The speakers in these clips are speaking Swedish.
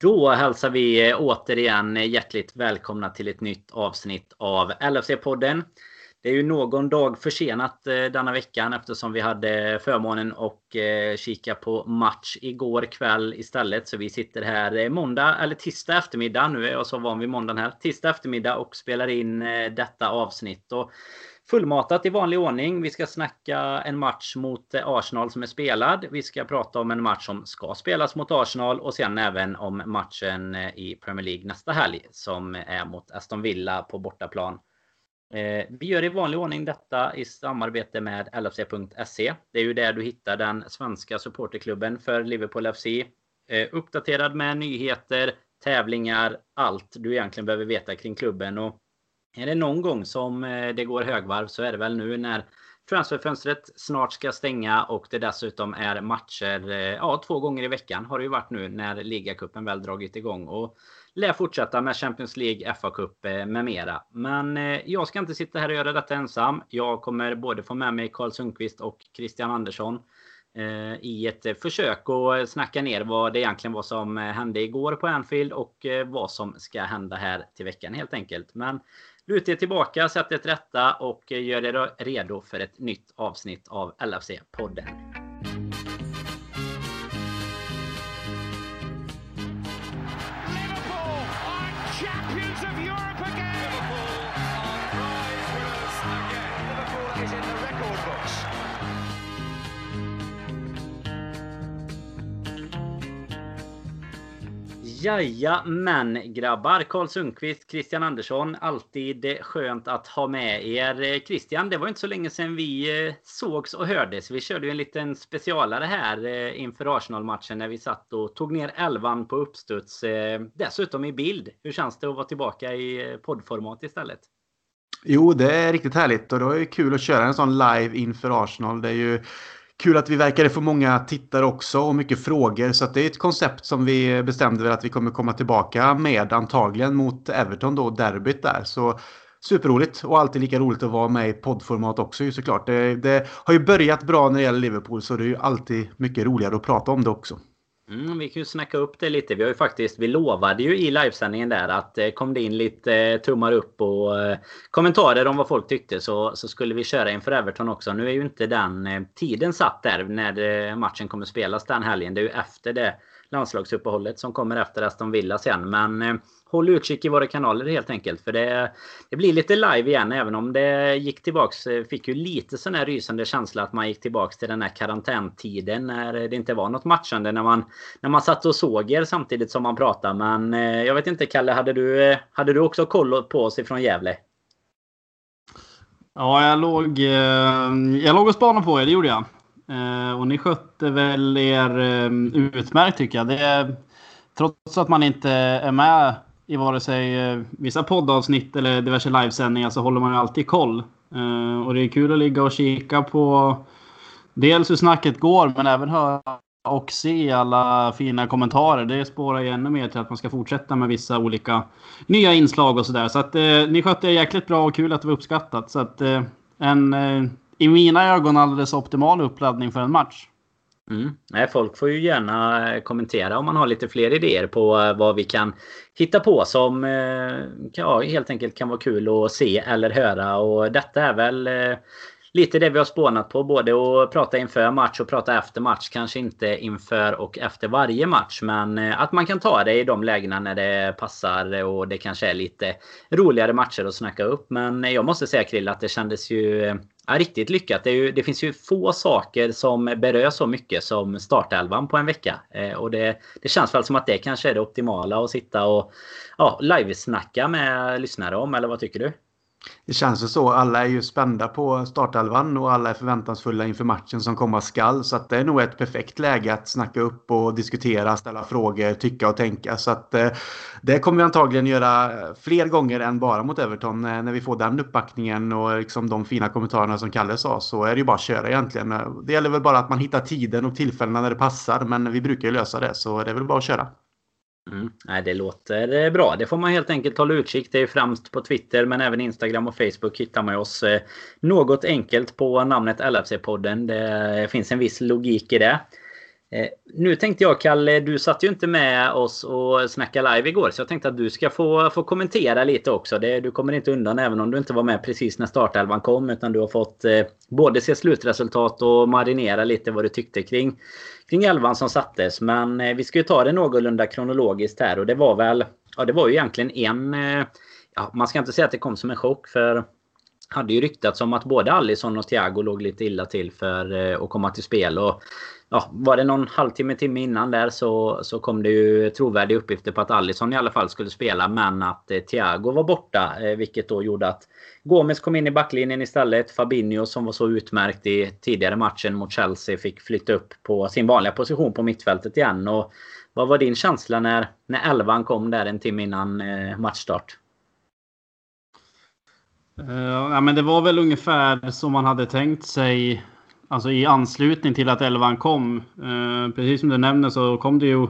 Då hälsar vi eh, återigen eh, hjärtligt välkomna till ett nytt avsnitt av LFC-podden. Det är ju någon dag försenat eh, denna veckan eftersom vi hade förmånen att kika på match igår kväll istället. Så vi sitter här måndag eller tisdag eftermiddag. Nu är jag så van vid måndagen här. Tisdag eftermiddag och spelar in detta avsnitt. Och fullmatat i vanlig ordning. Vi ska snacka en match mot eh, Arsenal som är spelad. Vi ska prata om en match som ska spelas mot Arsenal och sen även om matchen eh, i Premier League nästa helg som är mot Aston Villa på bortaplan. Eh, vi gör i vanlig ordning detta i samarbete med LFC.se. Det är ju där du hittar den svenska supporterklubben för Liverpool FC. Uppdaterad med nyheter, tävlingar, allt du egentligen behöver veta kring klubben. Och är det någon gång som eh, det går högvarv så är det väl nu när transferfönstret snart ska stänga och det dessutom är matcher eh, ja, två gånger i veckan har det ju varit nu när ligacupen väl dragit igång. Och lär fortsätta med Champions League, FA-cup eh, med mera. Men jag ska inte sitta här och göra detta ensam. Jag kommer både få med mig Karl Sundqvist och Christian Andersson i ett försök att snacka ner vad det egentligen var som hände igår på Anfield och vad som ska hända här till veckan helt enkelt. Men luta er tillbaka, sätt er till rätta och eh, gör er redo för ett nytt avsnitt av LFC-podden. Jajamän grabbar! Karl Sundqvist, Christian Andersson. Alltid skönt att ha med er. Eh, Christian, det var inte så länge sedan vi eh, sågs och hördes. Vi körde ju en liten specialare här eh, inför Arsenal-matchen när vi satt och tog ner elvan på uppstuds. Dessutom i bild. Hur känns det att vara tillbaka i poddformat istället? Jo, det är riktigt härligt och det var ju kul att köra en sån live inför Arsenal. Det är ju Kul att vi verkade få många tittare också och mycket frågor. Så det är ett koncept som vi bestämde att vi kommer komma tillbaka med antagligen mot Everton då, derbyt där. Så superroligt och alltid lika roligt att vara med i poddformat också ju såklart. Det, det har ju börjat bra när det gäller Liverpool så det är ju alltid mycket roligare att prata om det också. Mm, vi kan ju snacka upp det lite. Vi har ju faktiskt, vi lovade ju i livesändningen där att eh, kom det in lite eh, tummar upp och eh, kommentarer om vad folk tyckte så, så skulle vi köra inför Everton också. Nu är ju inte den eh, tiden satt där när eh, matchen kommer spelas den helgen. Det är ju efter det landslagsuppehållet som kommer efter Aston Villa sen. Men eh, håll utkik i våra kanaler helt enkelt. För det, det blir lite live igen även om det gick tillbaks. Eh, fick ju lite sån här rysande känsla att man gick tillbaks till den här karantäntiden när det inte var något matchande. När man, när man satt och såg er samtidigt som man pratade. Men eh, jag vet inte Kalle, hade du, eh, hade du också koll på oss ifrån Gävle? Ja, jag låg, jag låg och spanade på er, det gjorde jag. Och ni skötte väl er utmärkt tycker jag. Det, trots att man inte är med i vare sig eh, vissa poddavsnitt eller diverse livesändningar så håller man ju alltid koll. Eh, och det är kul att ligga och kika på dels hur snacket går men även höra och se alla fina kommentarer. Det spårar ju ännu mer till att man ska fortsätta med vissa olika nya inslag och sådär. Så att eh, ni skötte er jäkligt bra och kul att det var uppskattat. Så att eh, en eh, i mina ögon alldeles optimal uppladdning för en match. Mm. Nej, folk får ju gärna eh, kommentera om man har lite fler idéer på eh, vad vi kan hitta på som eh, ja, helt enkelt kan vara kul att se eller höra. Och detta är väl lite det vi har spånat på. Både att prata inför match och prata efter match. Kanske inte inför och efter varje match. Men att man kan ta det i de lägena när det passar och det kanske är lite roligare matcher att snacka upp. Men jag måste säga Krill att det kändes ju Ja, riktigt lyckat. Det, ju, det, finns ju få saker som berör så mycket som startelvan på en vecka. Eh, och det, det, känns väl som att det kanske är det optimala att sitta och ja, livesnacka med lyssnare om. Eller vad tycker du? Det känns ju så. Alla är ju spända på startelvan och alla är förväntansfulla inför matchen som komma skall. Så att det är nog ett perfekt läge att snacka upp och diskutera, ställa frågor, tycka och tänka. Så att eh, det kommer vi antagligen göra fler gånger än bara mot Everton. Eh, när vi får den uppbackningen och liksom de fina kommentarerna som Kalle sa så är det ju bara att köra egentligen. Eh, det gäller väl bara att man hittar tiden och tillfällena när det passar. Men vi brukar ju lösa det så det är väl bara att köra. Mm. Nej, det låter eh, bra. Det får man helt enkelt hålla utkik. Det är främst på Twitter men även Instagram och Facebook hittar man oss eh, något enkelt på namnet LFC-podden. Det eh, finns en viss logik i det. Nu tänkte jag, Kalle, du satt ju inte med oss och snackade live igår. Så jag tänkte att du ska få, få kommentera lite också. Det, du kommer inte undan även om du inte var med precis när startelvan kom. Utan du har fått eh, både se slutresultat och marinera lite vad du tyckte kring, kring elvan som sattes. Men eh, vi ska ju ta det någorlunda kronologiskt här. Och det var väl... Ja, det var ju egentligen en... Eh, ja, man ska inte säga att det kom som en chock för hade ju ryktats om att både Allison och Thiago låg lite illa till för eh, att komma till spel. Och ja, var det någon halvtimme, timme innan där så, så kom det ju trovärdiga uppgifter på att Allison i alla fall skulle spela. Men att eh, Thiago var borta. Eh, vilket då gjorde att Gomes kom in i backlinjen istället. Fabinho som var så utmärkt i tidigare matchen mot Chelsea fick flytta upp på sin vanliga position på mittfältet igen. Och vad var din känsla när, när elvan kom där en timme innan eh, matchstart? Uh, ja, men det var väl ungefär som man hade tänkt sig alltså i anslutning till att elvan kom. Eh, precis som du nämner så kom det ju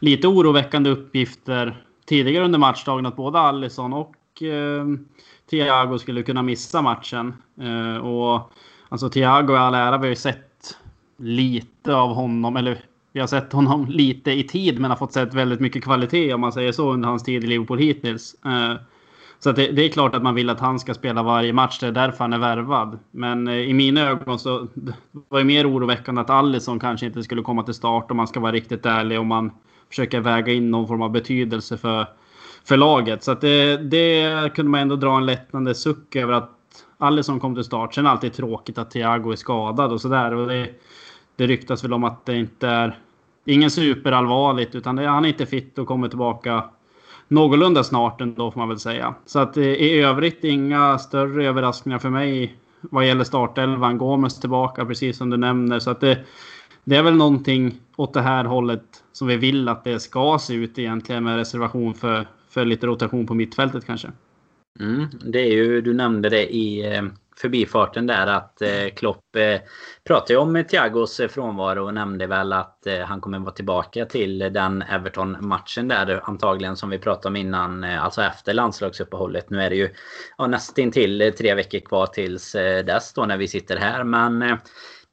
lite oroväckande uppgifter tidigare under matchdagen att både Allison och eh, Thiago skulle kunna missa matchen. Eh, och alltså Thiago i all ära, vi har ju sett lite av honom, eller vi har sett honom lite i tid men har fått sett väldigt mycket kvalitet om man säger så under hans tid i Liverpool hittills. Eh, så det, det, är klart att man vill att han ska spela varje match. Det är därför han är värvad. Men eh, i mina ögon så var det mer oroväckande att Alisson kanske inte skulle komma till start om man ska vara riktigt ärlig. Om man försöker väga in någon form av betydelse för, för laget. Så det, det kunde man ändå dra en lättnande suck över att Alisson kom till start. Sen är det alltid tråkigt att Thiago är skadad och sådär. Det, det ryktas väl om att det inte är ingen superallvarligt utan det, han är inte fit och kommer tillbaka någorlunda snart ändå får man väl säga. Så att eh, i övrigt inga större överraskningar för mig vad gäller startelvan. Gomes tillbaka precis som du nämner. Så att det, det är väl någonting åt det här hållet som vi vill att det ska se ut egentligen med reservation för, för lite rotation på mittfältet kanske. Mm, det är ju, du nämnde det i eh, förbifarten där att eh, Klopp eh, pratade om Thiagos eh, frånvaro och nämnde väl att eh, han kommer vara tillbaka till den Everton-matchen där antagligen som vi pratade om innan, eh, alltså efter landslagsuppehållet. Nu är det ju ja, nästintill eh, tre veckor kvar tills eh, dess då när vi sitter här. Men eh,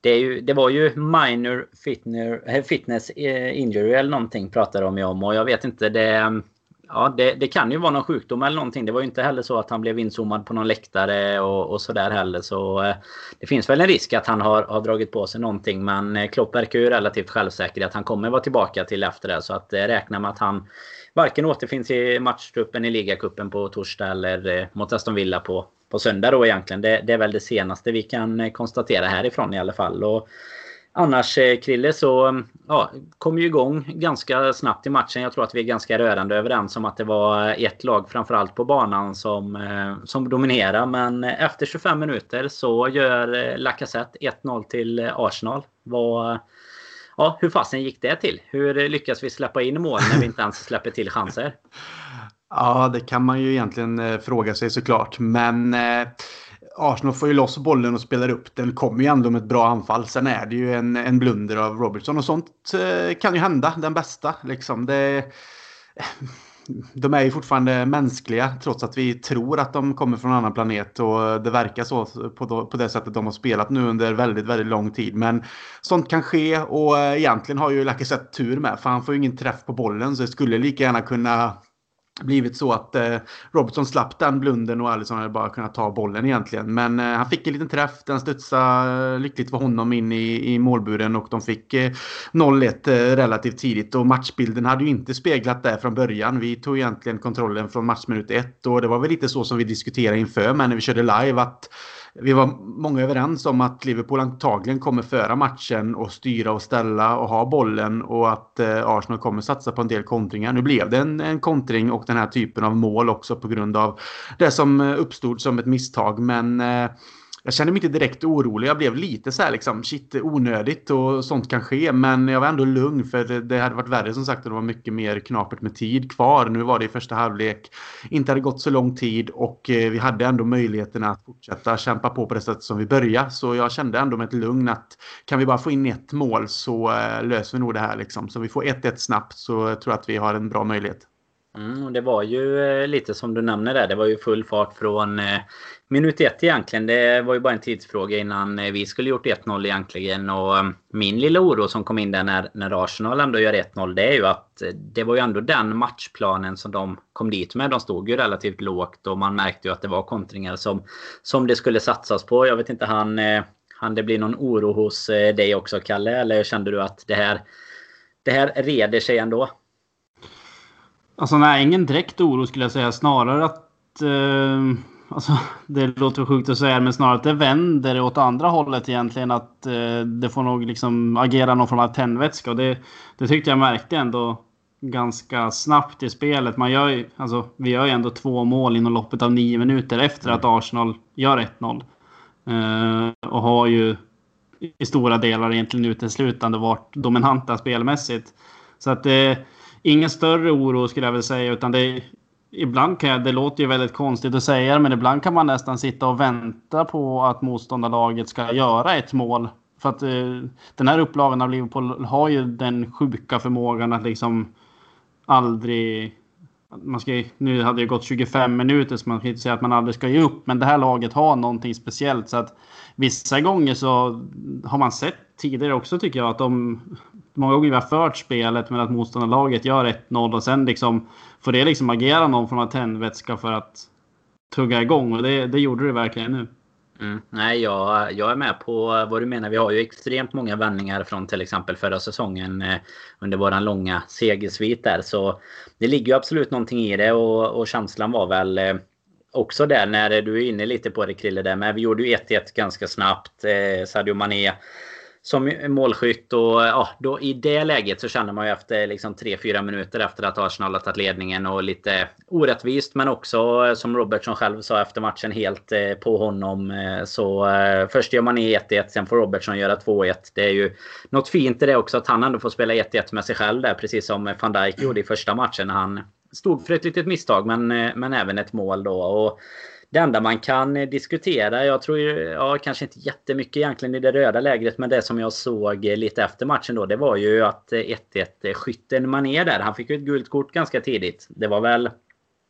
det, ju, det, var ju minor eh, fitness, eh, fitness injury eller någonting pratade de om och jag vet inte det Ja, det, det, kan ju vara någon sjukdom eller någonting. Det var ju inte heller så att han blev inzoomad på någon läktare och, och sådär heller. Så eh, det finns väl en risk att han har, har dragit på sig någonting. Men eh, Klopp verkar ju relativt självsäker att han kommer vara tillbaka till efter det. Så att eh, räkna med att han varken återfinns i matchtruppen i ligacupen på torsdag eller eh, mot Aston Villa på, på söndag då egentligen. Det, det är väl det senaste vi kan eh, konstatera härifrån i alla fall. Och, Annars eh, Krille så ja, kom ju igång ganska snabbt i matchen. Jag tror att vi är ganska rörande överens om att det var ett lag framförallt på banan som, eh, som dominerar. Men efter 25 minuter så gör eh, Lacazette 1-0 till Arsenal. Var, ja, hur fasen gick det till? Hur lyckas vi släppa in mål när vi inte ens släpper till chanser? Ja, det kan man ju egentligen fråga sig såklart. Men Arsenal får ju loss bollen och spelar upp den. Kommer ju ändå med ett bra anfall. Sen är det ju en, en blunder av Robertson och sånt eh, kan ju hända. Den bästa liksom. Det, eh, de är ju fortfarande mänskliga trots att vi tror att de kommer från en annan planet och det verkar så på, på det sättet de har spelat nu under väldigt, väldigt lång tid. Men sånt kan ske och eh, egentligen har ju Lacazette tur med för han får ju ingen träff på bollen så det skulle lika gärna kunna blivit så att eh, Robertson slapp den blunden och Alisson hade bara kunnat ta bollen egentligen. Men eh, han fick en liten träff. Den studsade eh, lyckligt för honom in i, i målburen och de fick eh, 0-1 eh, relativt tidigt. Och matchbilden hade ju inte speglat det från början. Vi tog egentligen kontrollen från matchminut 1 och det var väl lite så som vi diskuterade inför men när vi körde live att vi var många överens om att Liverpool antagligen kommer föra matchen och styra och ställa och ha bollen och att eh, Arsenal kommer satsa på en del kontringar. Nu blev det en, en kontring och den här typen av mål också på grund av det som eh, uppstod som ett misstag. Men eh, jag kände mig inte direkt orolig. Jag blev lite så här liksom, shit, onödigt och sånt kan ske. Men jag var ändå lugn för det, det hade varit värre som sagt och det var mycket mer knapert med tid kvar. Nu var det i första halvlek. Inte hade gått så lång tid och eh, vi hade ändå möjligheten att fortsätta kämpa på på det sättet som vi började. Så jag kände ändå med ett lugn att kan vi bara få in ett mål så eh, löser vi nog det här liksom. Så vi får 1-1 snabbt så jag tror jag att vi har en bra möjlighet. Mm, och det var ju eh, lite som du nämner där. Det var ju full fart från eh, minut ett egentligen. Det var ju bara en tidsfråga innan eh, vi skulle gjort 1-0 egentligen. Och eh, min lilla oro som kom in där när, när Arsenal ändå gör 1-0 det är ju att eh, det var ju ändå den matchplanen som de kom dit med. De stod ju relativt lågt och man märkte ju att det var kontringar som, som det skulle satsas på. Jag vet inte, han, han det blir någon oro hos dig också Kalle? Eller kände du att det här, det här reder sig ändå? Alltså nej, ingen direkt oro skulle jag säga. Snarare att... Eh, alltså, det låter sjukt att säga men snarare att det vänder åt andra hållet egentligen. Att eh, det får nog liksom agera någon form av tändvätska. Och det, det tyckte jag märkte ändå ganska snabbt i spelet. Man gör ju, alltså, vi gör ju ändå två mål inom loppet av nio minuter efter att Arsenal gör 1-0. Eh, och har ju i stora delar egentligen uteslutande varit dominanta spelmässigt. Så att det eh, ingen större oro skulle jag väl säga. Utan det, ibland kan jag, det låter ju väldigt konstigt att säga men ibland kan man nästan sitta och vänta på att motståndarlaget ska göra ett mål. För att eh, den här upplagan av Liverpool har ju den sjuka förmågan att liksom aldrig... Man ska, nu hade det gått 25 minuter så man kan inte säga att man aldrig ska ge upp. Men det här laget har någonting speciellt. Så att vissa gånger så har man sett tidigare också tycker jag att de många gånger vi har fört spelet med att motståndarlaget gör 1-0 och sen liksom får det liksom agera någon form av tändvätska för att tugga igång och det, det gjorde det verkligen nu. Mm. Nej, jag, jag är med på vad du menar. Vi har ju extremt många vändningar från till exempel förra säsongen eh, under våran långa segersvit där. Så det ligger ju absolut någonting i det och, och känslan var väl eh, också där när du är inne lite på det Krille där. Men vi gjorde ju 1-1 ganska snabbt. Eh, Sadio Mané som målskytt. Och ja, då, i det läget så känner man ju efter liksom 3-4 minuter efter att Arsenal har tagit ledningen och lite orättvist men också eh, som Robertson själv sa efter matchen helt eh, på honom. Eh, så eh, först gör man 1-1, sen får Robertson göra 2-1. Det är ju något fint i det också att han ändå får spela 1-1 med sig själv där precis som van Dijk gjorde i första matchen. Han stod för ett litet misstag men, eh, men även ett mål då. Och det enda man kan eh, diskutera, jag tror ju, ja kanske inte jättemycket egentligen i det röda lägret, men det som jag såg eh, lite efter matchen då, det var ju att eh, 1-1 skytten Mané där, han fick ju ett gult kort ganska tidigt. Det var väl,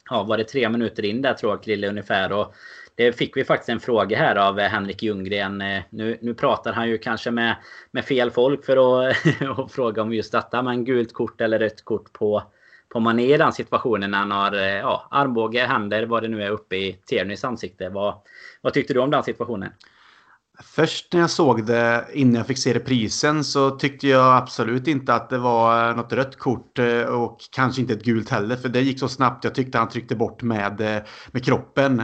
ja var det tre minuter in där tror jag Krille ungefär. Och det fick vi faktiskt en fråga här av Henrik Ljunggren. Nu, nu pratar han ju kanske med, med fel folk för att fråga om just detta. Men gult kort eller rött kort på på är i den situationen när han har eh, ja, armbåge, händer, vad det nu är uppe i Tiernys ansikte. Vad, vad tyckte du om den situationen? Först när jag såg det innan jag fick se reprisen så tyckte jag absolut inte att det var eh, något rött kort eh, och kanske inte ett gult heller för det gick så snabbt. Jag tyckte han tryckte bort med, med kroppen.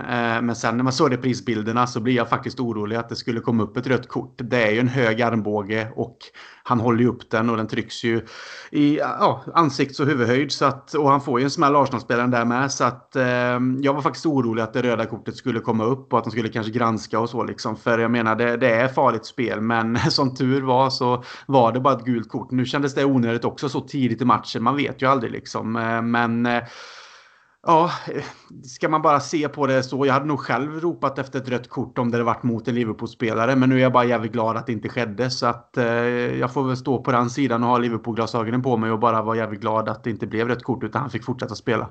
Men sen när man såg reprisbilderna så blir jag faktiskt orolig att det skulle komma upp ett rött kort. Det är ju en hög armbåge och han håller ju upp den och den trycks ju i ja, ansikts och huvudhöjd. Så att, och han får ju en smäll Arsenal-spelaren där med. Så att eh, jag var faktiskt orolig att det röda kortet skulle komma upp och att de skulle kanske granska och så liksom. För jag menar, det, det är farligt spel. Men som tur var så var det bara ett gult kort. Nu kändes det onödigt också så tidigt i matchen. Man vet ju aldrig liksom. Eh, men eh, Ja, eh, ska man bara se på det så. Jag hade nog själv ropat efter ett rött kort om det hade varit mot en Liverpool-spelare. Men nu är jag bara jävligt glad att det inte skedde. Så att eh, jag får väl stå på den sidan och ha Liverpool-glasögonen på mig och bara vara jävligt glad att det inte blev rött kort utan han fick fortsätta spela.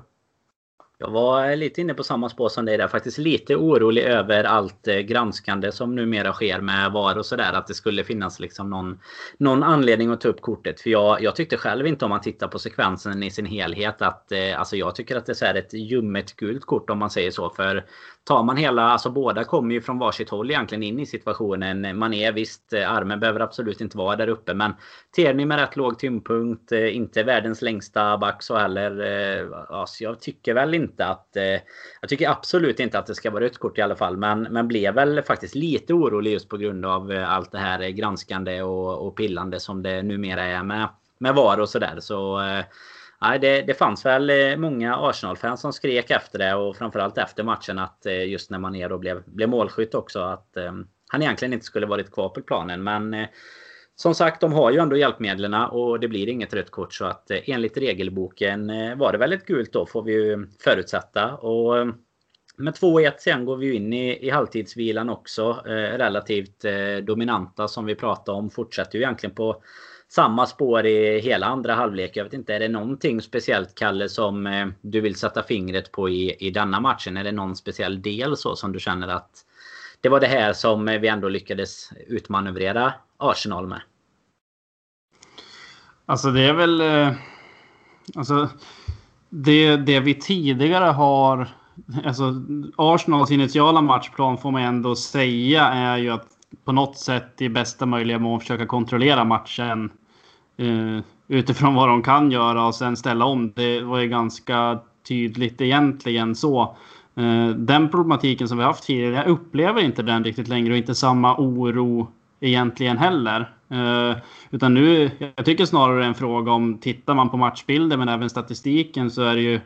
Jag var lite inne på samma spår som dig där. Faktiskt lite orolig över allt eh, granskande som numera sker med VAR och sådär. Att det skulle finnas liksom någon, någon anledning att ta upp kortet. För jag, jag tyckte själv inte om man tittar på sekvensen i sin helhet att eh, alltså jag tycker att det är ett ljummet gult kort om man säger så. För tar man hela, alltså båda kommer ju från varsitt håll egentligen in i situationen. Man är visst, eh, armen behöver absolut inte vara där uppe. Men Tierney med rätt låg tyngdpunkt, eh, inte världens längsta back så heller. Eh, alltså jag tycker väl inte att... Jag tycker absolut inte att det ska vara rött kort i alla fall. Men, men blev väl faktiskt lite orolig just på grund av allt det här granskande och, och pillande som det numera är med, med VAR och sådär. Så, nej, det, det fanns väl eh, många Arsenal-fans som skrek efter det och framförallt efter matchen att eh, just när man då blev, blev målskytt också att eh, han egentligen inte skulle varit kvar på planen. Men som sagt, de har ju ändå hjälpmedlen och det blir inget rött kort så att enligt regelboken var det väl ett gult då får vi ju förutsätta. Och med 2-1 sen går vi in i, i halvtidsvilan också. Eh, relativt eh, dominanta som vi pratade om. Fortsätter ju egentligen på samma spår i hela andra halvlek. Jag vet inte, är det någonting speciellt Kalle som eh, du vill sätta fingret på i, i denna matchen? Är det någon speciell del så som du känner att det var det här som eh, vi ändå lyckades utmanövrera Arsenal med? Alltså det är väl... Alltså det, det vi tidigare har... Alltså Arsenals initiala matchplan får man ändå säga är ju att på något sätt i bästa möjliga mån försöka kontrollera matchen uh, utifrån vad de kan göra och sen ställa om. Det var ju ganska tydligt egentligen så. Uh, den problematiken som vi haft tidigare, jag upplever inte den riktigt längre och inte samma oro egentligen heller. Uh, utan nu, jag tycker snarare en fråga om, tittar man på matchbilder men även statistiken så är det ju,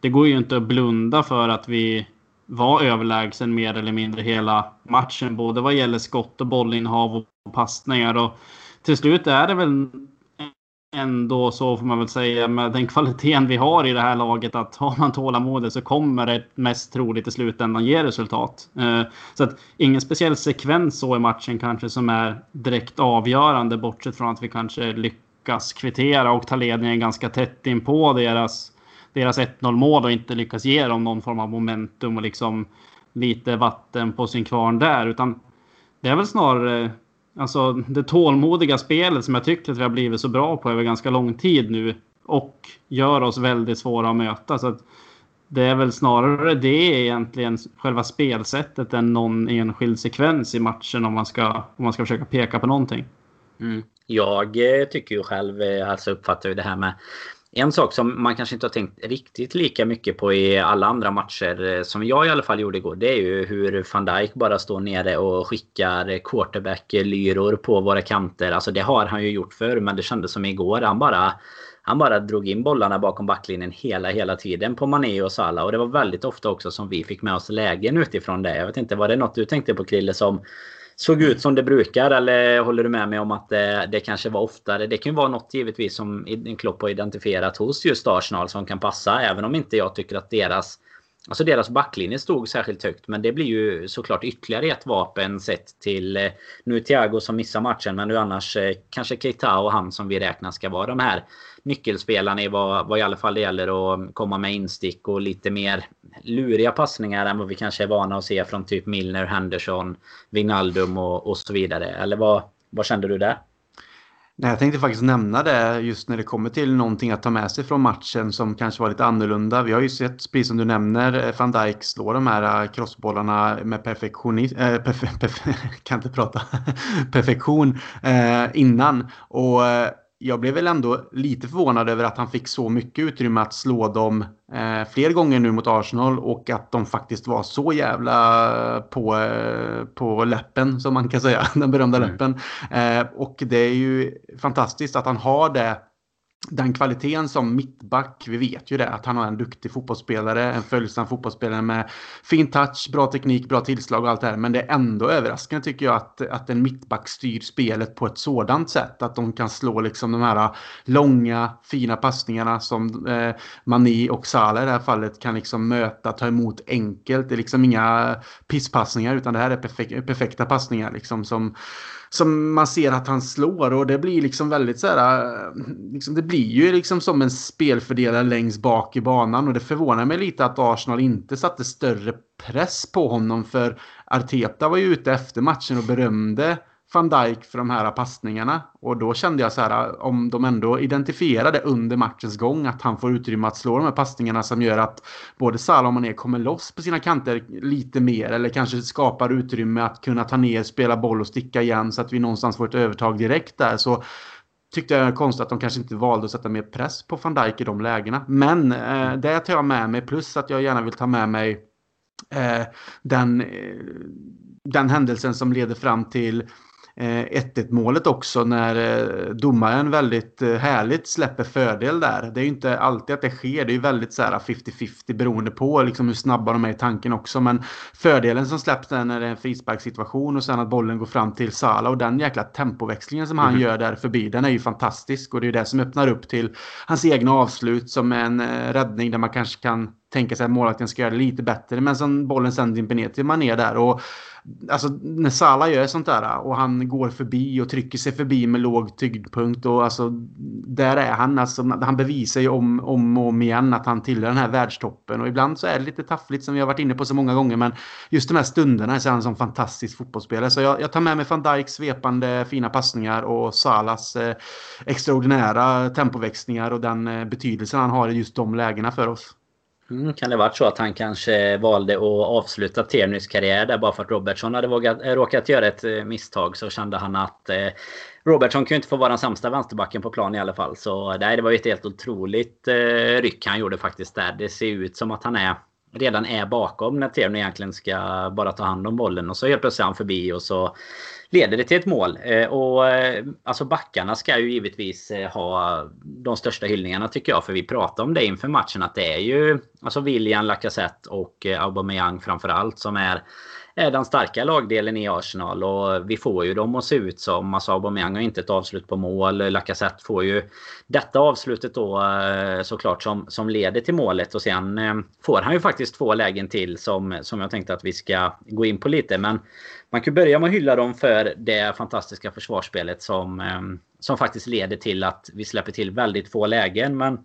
det går ju inte att blunda för att vi var överlägsen mer eller mindre hela matchen, både vad gäller skott och bollinnehav och passningar. Och till slut är det väl ändå så får man väl säga med den kvaliteten vi har i det här laget att har man tålamodet så kommer det mest troligt i slutändan ge resultat. Eh, så att ingen speciell sekvens så i matchen kanske som är direkt avgörande bortsett från att vi kanske lyckas kvittera och ta ledningen ganska tätt in på deras, deras 1-0 mål och inte lyckas ge dem någon form av momentum och liksom lite vatten på sin kvarn där utan det är väl snarare Alltså det tålmodiga spelet som jag tycker att vi har blivit så bra på över ganska lång tid nu. Och gör oss väldigt svåra att möta. Så att det är väl snarare det egentligen, själva spelsättet, än någon enskild sekvens i matchen om man ska, om man ska försöka peka på någonting. Mm. Jag eh, tycker ju själv, eh, alltså uppfattar ju det här med en sak som man kanske inte har tänkt riktigt lika mycket på i alla andra matcher, eh, som jag i alla fall gjorde igår, det är ju hur van Dijk bara står nere och skickar quarterback-lyror på våra kanter. Alltså det har han ju gjort förr, men det kändes som igår. Han bara, han bara drog in bollarna bakom backlinjen hela, hela tiden på Mané och Salah. Och det var väldigt ofta också som vi fick med oss lägen utifrån det. Jag vet inte, var det något du tänkte på Krille som såg ut som det brukar? Eller håller du med mig om att det, det kanske var oftare? Det kan ju vara något givetvis som Klopp har identifierat hos just Arsenal som kan passa. Även om inte jag tycker att deras Alltså deras backlinje stod särskilt högt men det blir ju såklart ytterligare ett vapen sett till eh, nu Thiago som missar matchen men nu annars eh, kanske Keita och han som vi räknar ska vara de här nyckelspelarna i vad, vad i alla fall det gäller att komma med instick och lite mer luriga passningar än vad vi kanske är vana att se från typ Milner, Henderson, Wijnaldum och, och så vidare. Eller vad, vad kände du där? Nej, jag tänkte faktiskt nämna det just när det kommer till någonting att ta med sig från matchen som kanske var lite annorlunda. Vi har ju sett, precis som du nämner, eh, van Dijk slå de här eh, crossbollarna med perfektionist... äh, eh, perf perf kan inte prata, perfektion äh, innan. Och jag blev väl ändå lite förvånad över att han fick så mycket utrymme att slå dem eh, fler gånger nu mot Arsenal och att de faktiskt var så jävla på, eh, på läppen som man kan säga, den berömda mm. läppen. Eh, och det är ju fantastiskt att han har det den kvaliteten som mittback, vi vet ju det, att han har en duktig fotbollsspelare, en följsam fotbollsspelare med fin touch, bra teknik, bra tillslag och allt det här. Men det är ändå överraskande tycker jag att, att en mittback styr spelet på ett sådant sätt. Att de kan slå liksom de här ah, långa, fina passningarna som eh, Mani och Salah i det här fallet kan liksom möta, ta emot enkelt. Det är liksom inga pisspassningar utan det här är perfek perfekta passningar liksom som som man ser att han slår och det blir liksom väldigt så här. Eh, liksom, det blir ju liksom som en spelfördelare längst bak i banan och det förvånar mig lite att Arsenal inte satte större press på honom för Arteta var ju ute efter matchen och berömde van Dijk för de här passningarna. Och då kände jag så här, om de ändå identifierade under matchens gång att han får utrymme att slå de här passningarna som gör att både Salah och Mané kommer loss på sina kanter lite mer eller kanske skapar utrymme att kunna ta ner, spela boll och sticka igen så att vi någonstans får ett övertag direkt där. Så tyckte jag det var konstigt att de kanske inte valde att sätta mer press på van Dijk i de lägena. Men eh, det tar jag med mig plus att jag gärna vill ta med mig eh, den, eh, den händelsen som leder fram till 1-1 eh, målet också när eh, domaren väldigt eh, härligt släpper fördel där. Det är ju inte alltid att det sker. Det är ju väldigt så 50-50 beroende på liksom hur snabba de är i tanken också. Men fördelen som släpps där när det är en frisparkssituation och sen att bollen går fram till Sala och den jäkla tempoväxlingen som han mm. gör där förbi. Den är ju fantastisk och det är ju det som öppnar upp till hans egna avslut som en räddning där man kanske kan tänka sig att målvakten ska göra det lite bättre. Men sen bollen sen dimper ner till Mané där. Och Alltså när Salah gör sånt där och han går förbi och trycker sig förbi med låg tyngdpunkt och alltså där är han. Alltså, han bevisar ju om, om och om igen att han tillhör den här världstoppen och ibland så är det lite taffligt som vi har varit inne på så många gånger men just de här stunderna så är han som fantastisk fotbollsspelare så jag, jag tar med mig van Dijks svepande fina passningar och Salas eh, extraordinära tempoväxlingar och den eh, betydelsen han har i just de lägena för oss. Mm, kan det varit så att han kanske valde att avsluta Tiernys karriär där bara för att Robertson hade vågat, eh, råkat göra ett eh, misstag så kände han att eh, Robertson kan ju inte få vara den sämsta vänsterbacken på plan i alla fall. Så nej, det var ju ett helt otroligt eh, ryck han gjorde faktiskt där. Det ser ut som att han är redan är bakom när Tierny egentligen ska bara ta hand om bollen och så helt plötsligt är han förbi och så leder det till ett mål. Eh, och eh, alltså backarna ska ju givetvis eh, ha de största hyllningarna tycker jag. För vi pratade om det inför matchen att det är ju alltså William, Lacazette och Aubameyang framförallt som är är den starka lagdelen i Arsenal och vi får ju dem att se ut som, alltså Aubameyang har inte ett avslut på mål. Lacazette får ju detta avslutet då såklart som, som leder till målet och sen får han ju faktiskt två lägen till som, som jag tänkte att vi ska gå in på lite. Men man kan börja med att hylla dem för det fantastiska försvarsspelet som, ehm, som faktiskt leder till att vi släpper till väldigt få lägen. Men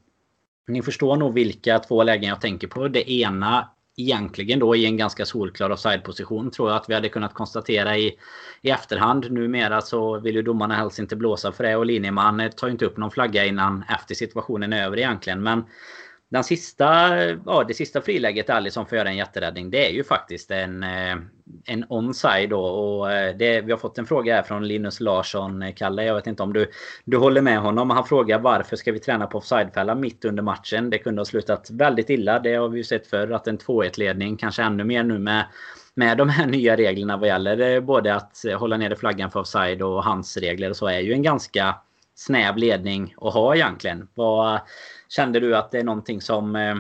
ni förstår nog vilka två lägen jag tänker på. Det ena egentligen då i en ganska solklar offside-position tror jag att vi hade kunnat konstatera i, i efterhand. Numera så vill ju domarna helst inte blåsa för det och linjeman tar ju inte upp någon flagga innan efter situationen är över egentligen. Men den sista, ja, det sista friläget Alisson får göra en jätteräddning. Det är ju faktiskt en, eh, en onside då. Och eh, det, vi har fått en fråga här från Linus Larsson, eh, Kalle. Jag vet inte om du, du håller med honom. Han frågar varför ska vi träna på offsidefälla mitt under matchen? Det kunde ha slutat väldigt illa. Det har vi ju sett förr. Att en 2-1-ledning, kanske ännu mer nu med med de här nya reglerna vad gäller både att hålla nere flaggan för offside och hans regler och så är ju en ganska snäv ledning att ha egentligen. Vad, Kände du att det är någonting som, eh,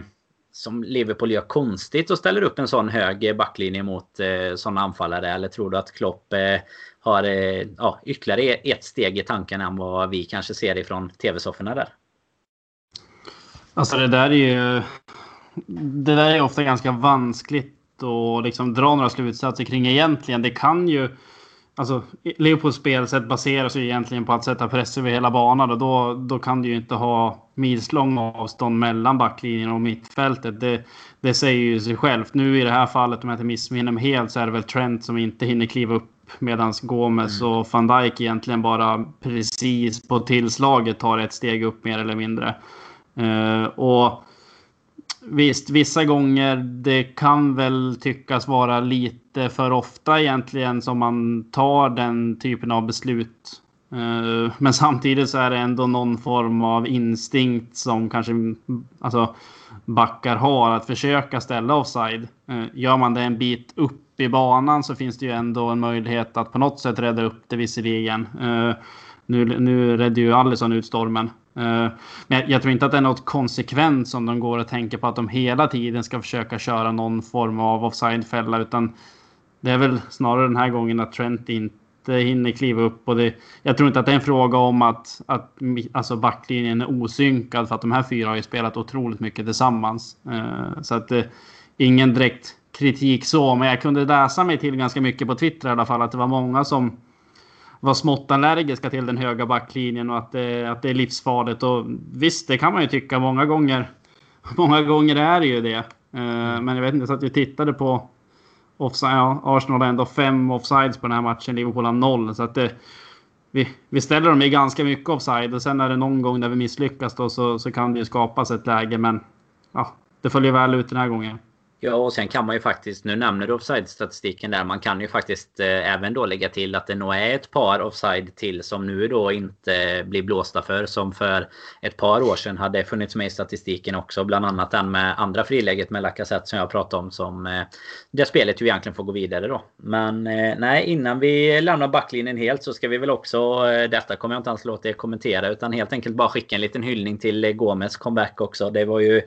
som Liverpool gör konstigt och ställer upp en sån hög backlinje mot eh, sådana anfallare? Eller tror du att Klopp eh, har ja, ytterligare e-, ett steg i tanken än vad vi kanske ser ifrån tv-sofforna där? Alltså det där är ju... Det där är ofta ganska vanskligt att liksom dra några slutsatser kring egentligen. Det kan ju Alltså, Leopolds spelsätt baseras ju egentligen på att sätta press över hela banan och då, då kan du ju inte ha milslång avstånd mellan backlinjen och mittfältet. Det, det säger ju sig självt. Nu i det här fallet, om jag inte missminner mig helt, så är det väl Trent som inte hinner kliva upp medan Gomes mm. och van Dijk egentligen bara precis på tillslaget tar ett steg upp mer eller mindre. Uh, och Visst, vissa gånger det kan väl tyckas vara lite för ofta egentligen som man tar den typen av beslut. Eh, men samtidigt så är det ändå någon form av instinkt som kanske alltså, backar har att försöka ställa offside. Eh, gör man det en bit upp i banan så finns det ju ändå en möjlighet att på något sätt rädda upp det visserligen. Eh, nu, nu redde ju Allison ut stormen. Eh, men jag tror inte att det är något konsekvent som de går och tänker på att de hela tiden ska försöka köra någon form av offside-fälla. Utan det är väl snarare den här gången att Trent inte hinner kliva upp. Och det, jag tror inte att det är en fråga om att, att alltså backlinjen är osynkad för att de här fyra har ju spelat otroligt mycket tillsammans. Eh, så att eh, ingen direkt kritik så, men jag kunde läsa mig till ganska mycket på Twitter i alla fall att det var många som var smått allergiska till den höga backlinjen och att det, att det är livsfarligt. Och visst, det kan man ju tycka många gånger. Många gånger är det ju det. Eh, men jag vet inte, så att vi tittade på offside, ja, Arsenal har ändå fem offsides på den här matchen, Liverpool har noll. Så att det, vi, vi ställer dem i ganska mycket offside och sen är det någon gång där vi misslyckas då så, så kan det ju skapas ett läge. Men ja, det följer väl ut den här gången. Ja, och sen kan man ju faktiskt, nu nämner du offside-statistiken där, man kan ju faktiskt eh, även då lägga till att det nog är ett par offside till som nu då inte blir blåsta för. Som för ett par år sedan hade funnits med i statistiken också. Bland annat den med andra friläget med Lacazette som jag pratade om. Som, eh, där spelet ju egentligen får gå vidare då. Men eh, nej, innan vi lämnar backlinjen helt så ska vi väl också, eh, detta kommer jag inte alls låta er kommentera, utan helt enkelt bara skicka en liten hyllning till eh, Gomes comeback också. Det var ju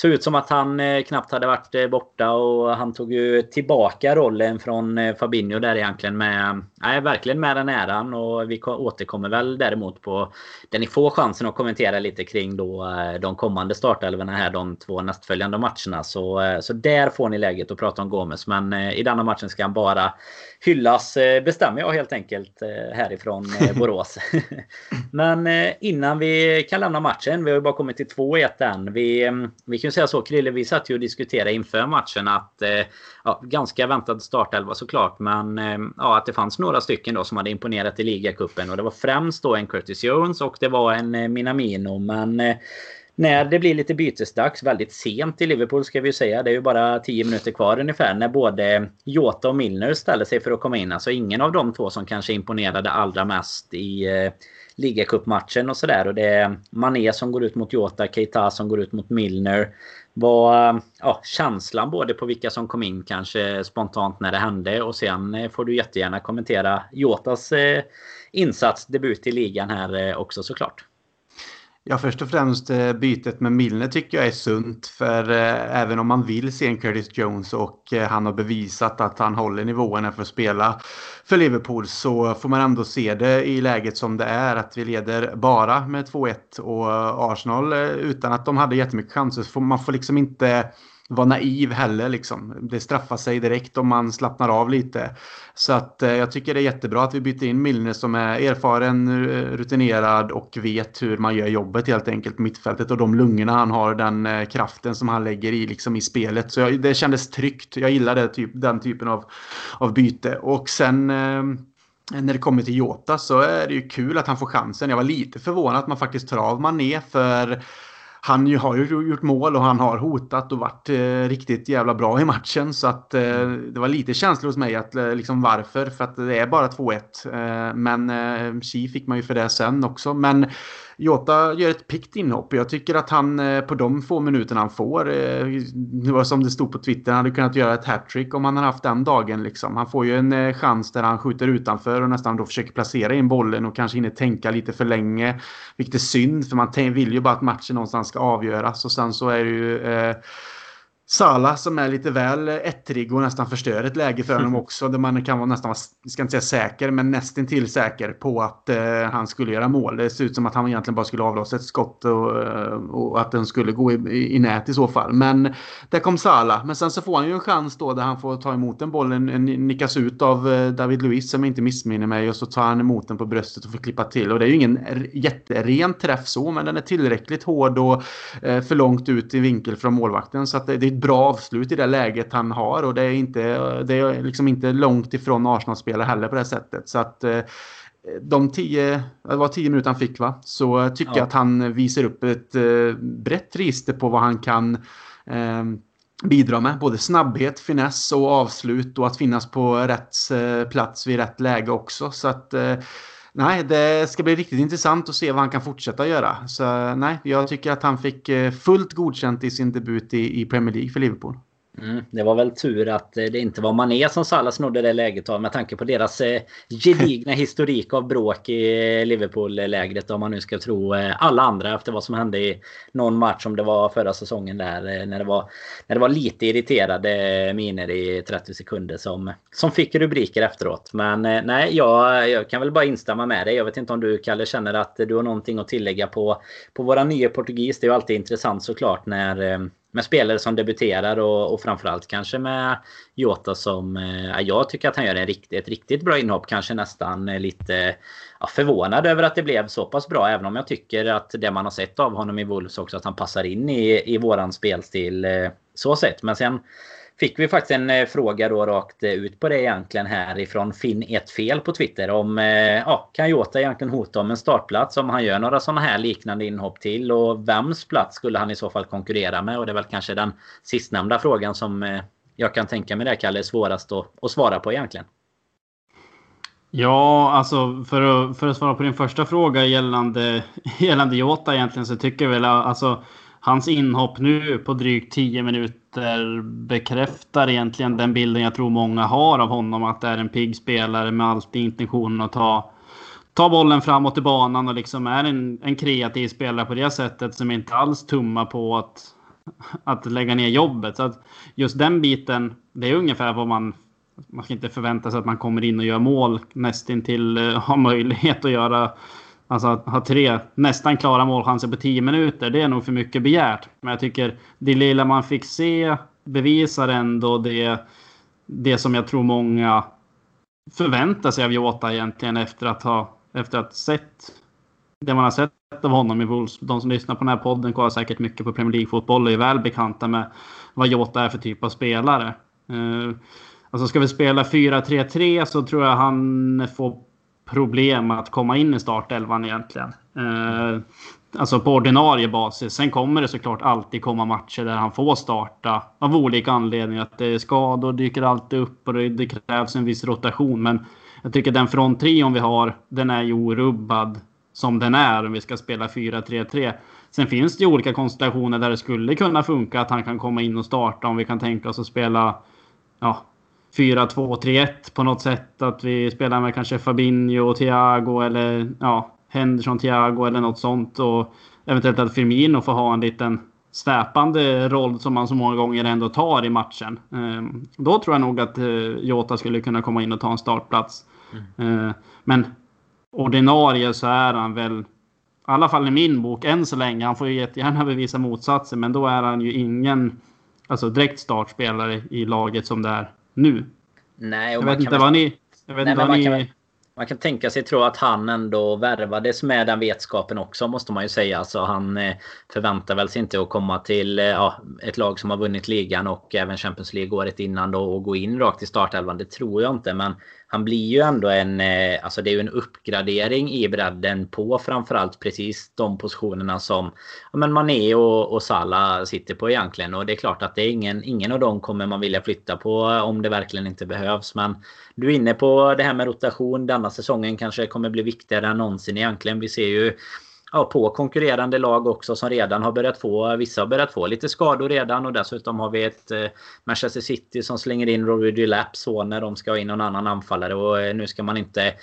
såg ut som att han eh, knappt hade varit eh, borta och han tog ju tillbaka rollen från eh, Fabinho där egentligen med... Nej, verkligen med den äran och vi återkommer väl däremot på... Där ni får chansen att kommentera lite kring då eh, de kommande startelvorna här de två nästföljande matcherna. Så, eh, så där får ni läget att prata om Gomes. Men eh, i denna matchen ska han bara hyllas bestämmer jag helt enkelt härifrån Borås. Men innan vi kan lämna matchen. Vi har ju bara kommit till 2-1 än. Vi, vi kan ju säga så, Krille, vi satt ju och diskuterade inför matchen att eh, ja, ganska väntad startelva såklart, men eh, ja, att det fanns några stycken då som hade imponerat i ligacupen och det var främst då en Curtis Jones och det var en eh, Minamino, men när det blir lite bytesdags väldigt sent i Liverpool ska vi ju säga. Det är ju bara 10 minuter kvar ungefär när både Jota och Milner ställer sig för att komma in. Alltså ingen av de två som kanske imponerade allra mest i eh, ligacupmatchen och sådär. Och det är Mané som går ut mot Jota, Keita som går ut mot Milner. Vad eh, ja, känslan både på vilka som kom in kanske spontant när det hände och sen eh, får du jättegärna kommentera Jotas eh, insats, debut i ligan här eh, också såklart. Ja, först och främst eh, bytet med Milner tycker jag är sunt. För eh, även om man vill se en Curtis Jones och eh, han har bevisat att han håller nivåerna för att spela för Liverpool så får man ändå se det i läget som det är. Att vi leder bara med 2-1 och eh, Arsenal eh, utan att de hade jättemycket chanser. Så får man får liksom inte vara naiv heller. Liksom. Det straffar sig direkt om man slappnar av lite. Så att eh, jag tycker det är jättebra att vi byter in Milner som är erfaren, eh, rutinerad och vet hur man gör jobbet helt enkelt på mittfältet. Och de lungorna han har, den eh, kraften som han lägger i, liksom, i spelet. Så jag, det kändes tryggt. Jag gillar det, typ, den typen av, av byte. Och sen eh, när det kommer till Jota så är det ju kul att han får chansen. Jag var lite förvånad att man faktiskt tar av Mané för han ju, har ju gjort mål och han har hotat och varit eh, riktigt jävla bra i matchen. Så att eh, det var lite känslor hos mig att eh, liksom varför. För att det är bara 2-1. Eh, men eh, Chi fick man ju för det sen också. Men Jota gör ett pikt inhopp. Jag tycker att han eh, på de få minuterna han får, eh, det var som det stod på Twitter, han hade kunnat göra ett hattrick om han hade haft den dagen. Liksom. Han får ju en eh, chans där han skjuter utanför och nästan då försöker placera in bollen och kanske hinner tänka lite för länge. Vilket är synd, för man vill ju bara att matchen någonstans ska avgöras. Och sen så är det ju eh, Sala som är lite väl ettrig och nästan förstör ett läge för honom också. Där man kan vara nästan, ska inte säga säker, men nästintill säker på att eh, han skulle göra mål. Det ser ut som att han egentligen bara skulle avlossa ett skott och, eh, och att den skulle gå i, i, nät i så fall. Men där kom Sala. Men sen så får han ju en chans då där han får ta emot den bollen, nickas ut av eh, David Luiz som inte missminner mig och så tar han emot den på bröstet och får klippa till. Och det är ju ingen jätteren träff så, men den är tillräckligt hård och eh, för långt ut i vinkel från målvakten. Så att det, det bra avslut i det läget han har och det är inte, det är liksom inte långt ifrån Arsenal-spelare heller på det sättet. Så att eh, de tio, det var tio minuter han fick va, så tycker ja. jag att han visar upp ett eh, brett register på vad han kan eh, bidra med. Både snabbhet, finess och avslut och att finnas på rätt plats vid rätt läge också. Så att Nej, det ska bli riktigt intressant att se vad han kan fortsätta göra. Så nej, jag tycker att han fick eh, fullt godkänt i sin debut i, i Premier League för Liverpool. Mm, det var väl tur att eh, det inte var Mané som Salah snodde det läget av med tanke på deras eh, gedigna historik av bråk i Liverpool-lägret om man nu ska tro eh, alla andra efter vad som hände i någon match som det var förra säsongen där när det var, när det var lite irriterade miner i 30 sekunder som, som fick rubriker efteråt. Men nej, jag, jag kan väl bara instämma med dig. Jag vet inte om du Kalle känner att du har någonting att tillägga på, på våra nya portugis. Det är ju alltid intressant såklart när med spelare som debuterar och, och framförallt kanske med Jota som eh, jag tycker att han gör en rikt, ett riktigt bra inhopp. Kanske nästan eh, lite ja, förvånad över att det blev så pass bra. Även om jag tycker att det man har sett av honom i Wolves också att han passar in i, i våran spelstil eh, så sett. Men sen fick vi faktiskt en eh, fråga då rakt eh, ut på det egentligen här ifrån Finn ett fel på Twitter. Om eh, ja, kan Jota egentligen hota om en startplats om han gör några sådana här liknande inhopp till? Och vems plats skulle han i så fall konkurrera med? Och det är väl kanske den sistnämnda frågan som jag kan tänka mig det Kalle är svårast att, att svara på egentligen. Ja, alltså för att, för att svara på din första fråga gällande, gällande Jota egentligen så tycker jag väl alltså hans inhopp nu på drygt 10 minuter bekräftar egentligen den bilden jag tror många har av honom. Att det är en pigg spelare med alltid intentionen att ta, ta bollen framåt i banan och liksom är en, en kreativ spelare på det sättet som inte alls tummar på att att lägga ner jobbet. Så att just den biten, det är ungefär vad man man ska inte förvänta sig att man kommer in och gör mål nästintill eh, har möjlighet att göra Alltså att ha tre nästan klara målchanser på tio minuter, det är nog för mycket begärt. Men jag tycker det lilla man fick se bevisar ändå det, det som jag tror många förväntar sig av Jota egentligen efter att ha efter att sett det man har sett av honom i Wolves. De som lyssnar på den här podden kollar säkert mycket på Premier League-fotboll och är väl bekanta med vad Jota är för typ av spelare. Uh, alltså ska vi spela 4-3-3 så tror jag han får problem att komma in i startelvan egentligen. Eh, alltså på ordinarie basis. Sen kommer det såklart alltid komma matcher där han får starta av olika anledningar. Att det är skador dyker alltid upp och det krävs en viss rotation. Men jag tycker den fronttrion vi har, den är ju orubbad som den är om vi ska spela 4-3-3. Sen finns det ju olika konstellationer där det skulle kunna funka att han kan komma in och starta om vi kan tänka oss att spela ja, 4-2-3-1 på något sätt. Att vi spelar med kanske Fabinho och Thiago eller ja, Henderson, Thiago eller något sånt. Och eventuellt att Firmino får ha en liten släpande roll som man så många gånger ändå tar i matchen. Ehm, då tror jag nog att eh, Jota skulle kunna komma in och ta en startplats. Mm. Ehm, men ordinarie så är han väl, i alla fall i min bok än så länge, han får ju jättegärna bevisa motsatsen, men då är han ju ingen alltså direkt startspelare i laget som det är nu. Nej, jag vet inte väl... vad ni... Jag vet Nej, inte vad ni... Kan man kan tänka sig tro att han ändå värvades med den vetskapen också måste man ju säga. Alltså han eh, förväntar väl sig inte att komma till eh, ja, ett lag som har vunnit ligan och även Champions League året innan då och gå in rakt i startelvan. Det tror jag inte. Men han blir ju ändå en... Eh, alltså det är ju en uppgradering i bredden på framförallt precis de positionerna som ja, men Mané och, och Salah sitter på egentligen. Och det är klart att det är ingen, ingen av dem kommer man vilja flytta på om det verkligen inte behövs. Men du är inne på det här med rotation. Denna säsongen kanske kommer bli viktigare än någonsin egentligen. Vi ser ju ja, på konkurrerande lag också som redan har börjat få, vissa har börjat få lite skador redan och dessutom har vi ett eh, Manchester City som slänger in Rory Delap så när de ska ha in någon annan anfallare och eh, nu ska man inte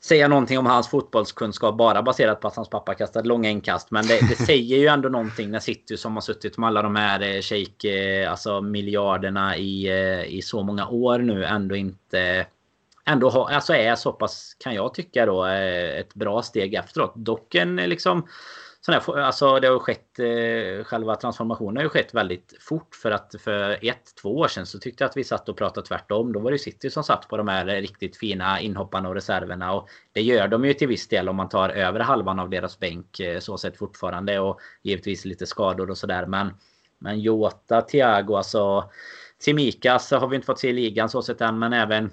säga någonting om hans fotbollskunskap bara baserat på att hans pappa kastade långa inkast men det, det säger ju ändå någonting när City som har suttit med alla de här eh, shake, eh, alltså miljarderna i, eh, i så många år nu ändå inte ändå ha, alltså är så pass, kan jag tycka då, eh, ett bra steg efteråt. Dock en eh, liksom sån här, alltså det har skett, eh, själva transformationen har ju skett väldigt fort för att för ett, två år sedan så tyckte jag att vi satt och pratade tvärtom. Då var det City som satt på de här riktigt fina inhopparna och reserverna och det gör de ju till viss del om man tar över halvan av deras bänk så sett fortfarande och givetvis lite skador och sådär men men Jota, Thiago, alltså Timikas har vi inte fått se i ligan så sett än men även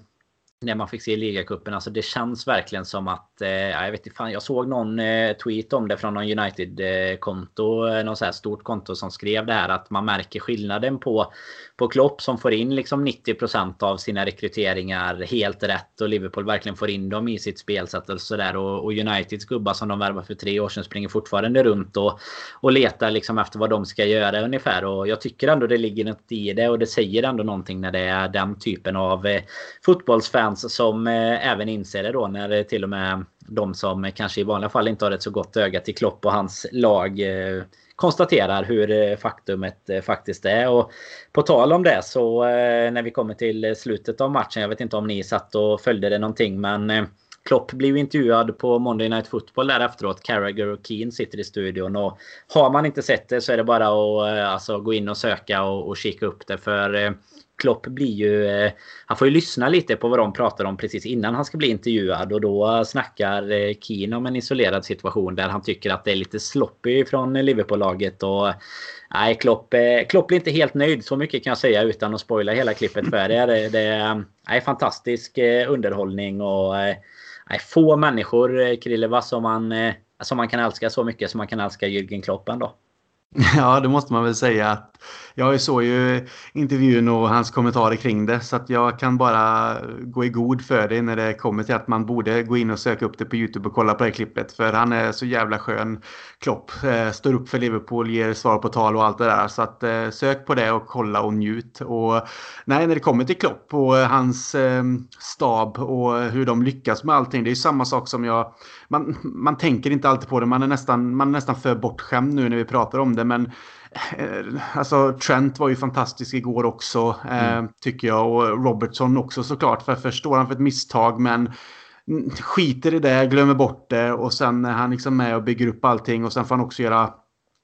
när man fick se ligacupen. Alltså det känns verkligen som att... Eh, jag vet inte fan, jag såg någon eh, tweet om det från någon United-konto. Eh, någon så här stort konto som skrev det här att man märker skillnaden på, på Klopp som får in liksom 90% av sina rekryteringar helt rätt. Och Liverpool verkligen får in dem i sitt spelsätt och sådär. Och, och Uniteds gubbar som de värvade för tre år sedan springer fortfarande runt och, och letar liksom efter vad de ska göra ungefär. Och jag tycker ändå det ligger något i det. Och det säger ändå någonting när det är den typen av eh, fotbollsfans som eh, även inser det då när till och med de som kanske i vanliga fall inte har ett så gott öga till Klopp och hans lag eh, konstaterar hur eh, faktumet eh, faktiskt är. Och på tal om det så när vi kommer till slutet av matchen. Jag vet inte om ni satt och följde det någonting men Klopp blev intervjuad på Monday Night Football där efteråt. Carragher och Keane sitter i studion. Och har man inte sett det så är det bara att alltså, gå in och söka och, och kika upp det. För Klopp blir ju... Eh, han får ju lyssna lite på vad de pratar om precis innan han ska bli intervjuad. Och då snackar eh, Keane om en isolerad situation där han tycker att det är lite sloppy från Liverpool-laget. Och nej, Klopp, eh, Klopp blir inte helt nöjd. Så mycket kan jag säga utan att spoila hela klippet för er. Det, det är fantastisk eh, underhållning och nej, få människor, Krilleva, som man, som man kan älska så mycket som man kan älska Jürgen Klopp ändå. Ja, det måste man väl säga. att jag såg ju intervjun och hans kommentarer kring det så att jag kan bara gå i god för det när det kommer till att man borde gå in och söka upp det på Youtube och kolla på det klippet. För han är så jävla skön. Klopp eh, står upp för Liverpool, ger svar på tal och allt det där. Så att eh, sök på det och kolla och njut. Och nej, när det kommer till Klopp och hans eh, stab och hur de lyckas med allting. Det är ju samma sak som jag... Man, man tänker inte alltid på det. Man är nästan, man är nästan för bortskämd nu när vi pratar om det. Men Alltså Trent var ju fantastisk igår också, mm. tycker jag. Och Robertson också såklart. För förstår han för ett misstag, men skiter i det, glömmer bort det och sen är han liksom med och bygger upp allting och sen får han också göra,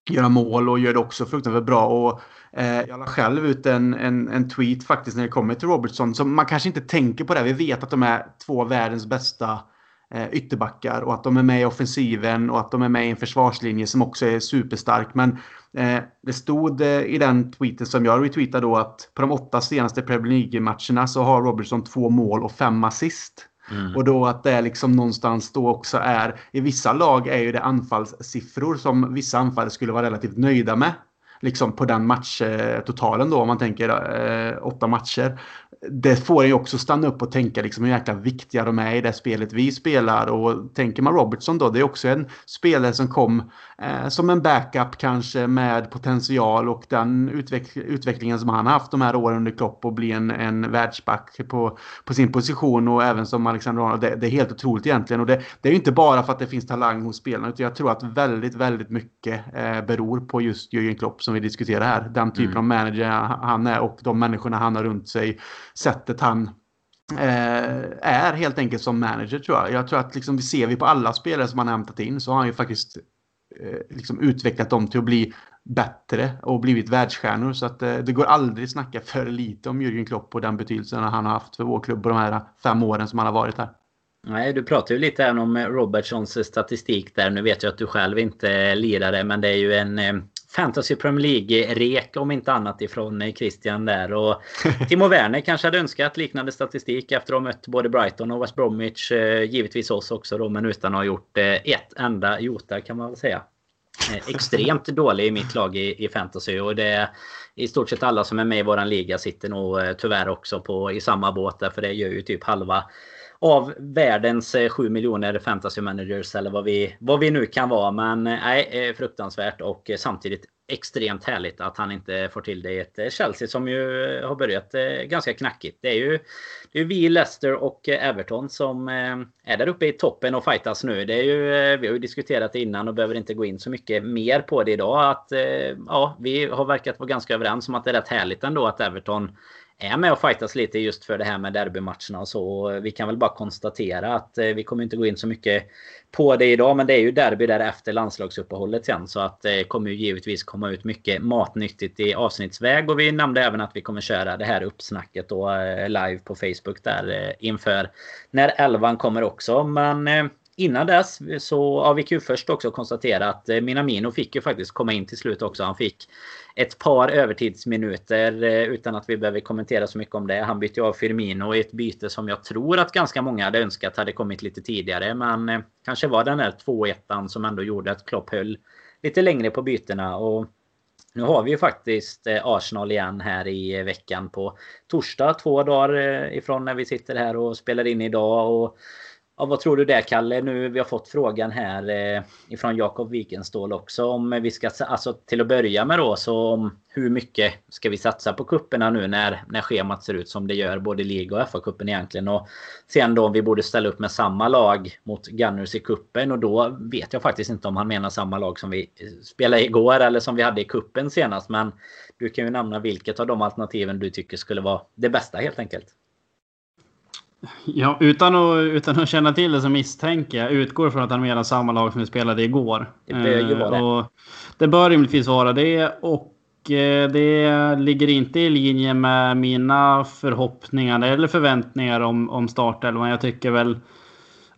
göra mål och gör det också fruktansvärt bra. Och, eh, jag la själv ut en, en, en, tweet faktiskt när det kommer till Robertson. Så man kanske inte tänker på det. Vi vet att de är två världens bästa eh, ytterbackar och att de är med i offensiven och att de är med i en försvarslinje som också är superstark. Men eh, det stod eh, i den tweeten som jag retweetade då att på de åtta senaste Premier League-matcherna så har Robertson två mål och fem assist. Mm. Och då att det liksom någonstans då också är, i vissa lag är ju det anfallssiffror som vissa anfallare skulle vara relativt nöjda med. Liksom på den matchtotalen eh, då om man tänker eh, åtta matcher det får en ju också stanna upp och tänka liksom hur jäkla viktiga de är i det spelet vi spelar. Och tänker man Robertson då, det är också en spelare som kom eh, som en backup kanske med potential och den utveck utvecklingen som han har haft de här åren under Klopp och bli en, en världsback på, på sin position och även som Alexander Arnold. Det, det, är helt otroligt egentligen. Och det, det är ju inte bara för att det finns talang hos spelarna utan jag tror att väldigt, väldigt mycket eh, beror på just Jürgen Klopp som vi diskuterar här. Den typen mm. av manager han är och de människorna han har runt sig sättet han eh, är helt enkelt som manager tror jag. Jag tror att liksom, vi ser vi på alla spelare som han har hämtat in så har han ju faktiskt eh, liksom utvecklat dem till att bli bättre och blivit världsstjärnor. Så att eh, det går aldrig att snacka för lite om Jürgen Klopp och den betydelsen han har haft för vår klubb på de här fem åren som han har varit här. Nej, du pratar ju lite om Robertsons statistik där. Nu vet jag att du själv inte lirar det, men det är ju en Fantasy Premier League-rek om inte annat ifrån eh, Christian där. Och Timo Werner kanske hade önskat liknande statistik efter att ha mött både Brighton och West Bromwich. Eh, givetvis oss också då, men utan att ha gjort eh, ett enda jota kan man väl säga. Extremt dålig i mitt lag i, i fantasy och det är i stort sett alla som är med i våran liga sitter nog tyvärr också på i samma båt därför det gör ju typ halva av världens eh, 7 miljoner fantasy managers eller vad vi, vad vi nu kan vara. Men eh, nej, eh, fruktansvärt och samtidigt extremt härligt att han inte får till det i ett Chelsea som ju har börjat ganska knackigt. Det är ju det är vi, Leicester och Everton som är där uppe i toppen och fightas nu. Det är ju, vi har ju diskuterat det innan och behöver inte gå in så mycket mer på det idag. Att, ja, vi har verkat vara ganska överens om att det är rätt härligt ändå att Everton är med och fightas lite just för det här med derbymatcherna och så. Vi kan väl bara konstatera att eh, vi kommer inte gå in så mycket på det idag. Men det är ju derby där efter landslagsuppehållet sen. Så att det kommer ju givetvis komma ut mycket matnyttigt i avsnittsväg. Och vi nämnde även att vi kommer köra det här uppsnacket då eh, live på Facebook där inför när elvan kommer också. Men innan dess så ja, vi kan ju först också konstatera att eh, Minamino fick ju faktiskt komma in till slut också. Han fick ett par övertidsminuter eh, utan att vi behöver kommentera så mycket om det. Han bytte av Firmino i ett byte som jag tror att ganska många hade önskat hade kommit lite tidigare. Men eh, kanske var den där 2-1 som ändå gjorde att Klopp höll lite längre på bytena. Och nu har vi ju faktiskt eh, Arsenal igen här i eh, veckan på torsdag. Två dagar eh, ifrån när vi sitter här och spelar in idag. Och Ja, vad tror du där Kalle? Nu vi har fått frågan här eh, ifrån Jakob Wikenstål också om vi ska, alltså till att börja med då, så om hur mycket ska vi satsa på kupperna nu när, när schemat ser ut som det gör, både liga och FA-cupen egentligen. Och sen då om vi borde ställa upp med samma lag mot Gunners i kuppen och då vet jag faktiskt inte om han menar samma lag som vi eh, spelade igår eller som vi hade i kuppen senast. Men du kan ju nämna vilket av de alternativen du tycker skulle vara det bästa helt enkelt. Ja, utan att, utan att känna till det så misstänker jag, utgår från att han menar samma lag som vi spelade igår. Det bör ju vara det. Och det bör rimligtvis vara det. Och eh, det ligger inte i linje med mina förhoppningar eller förväntningar om, om startelvan. Jag tycker väl...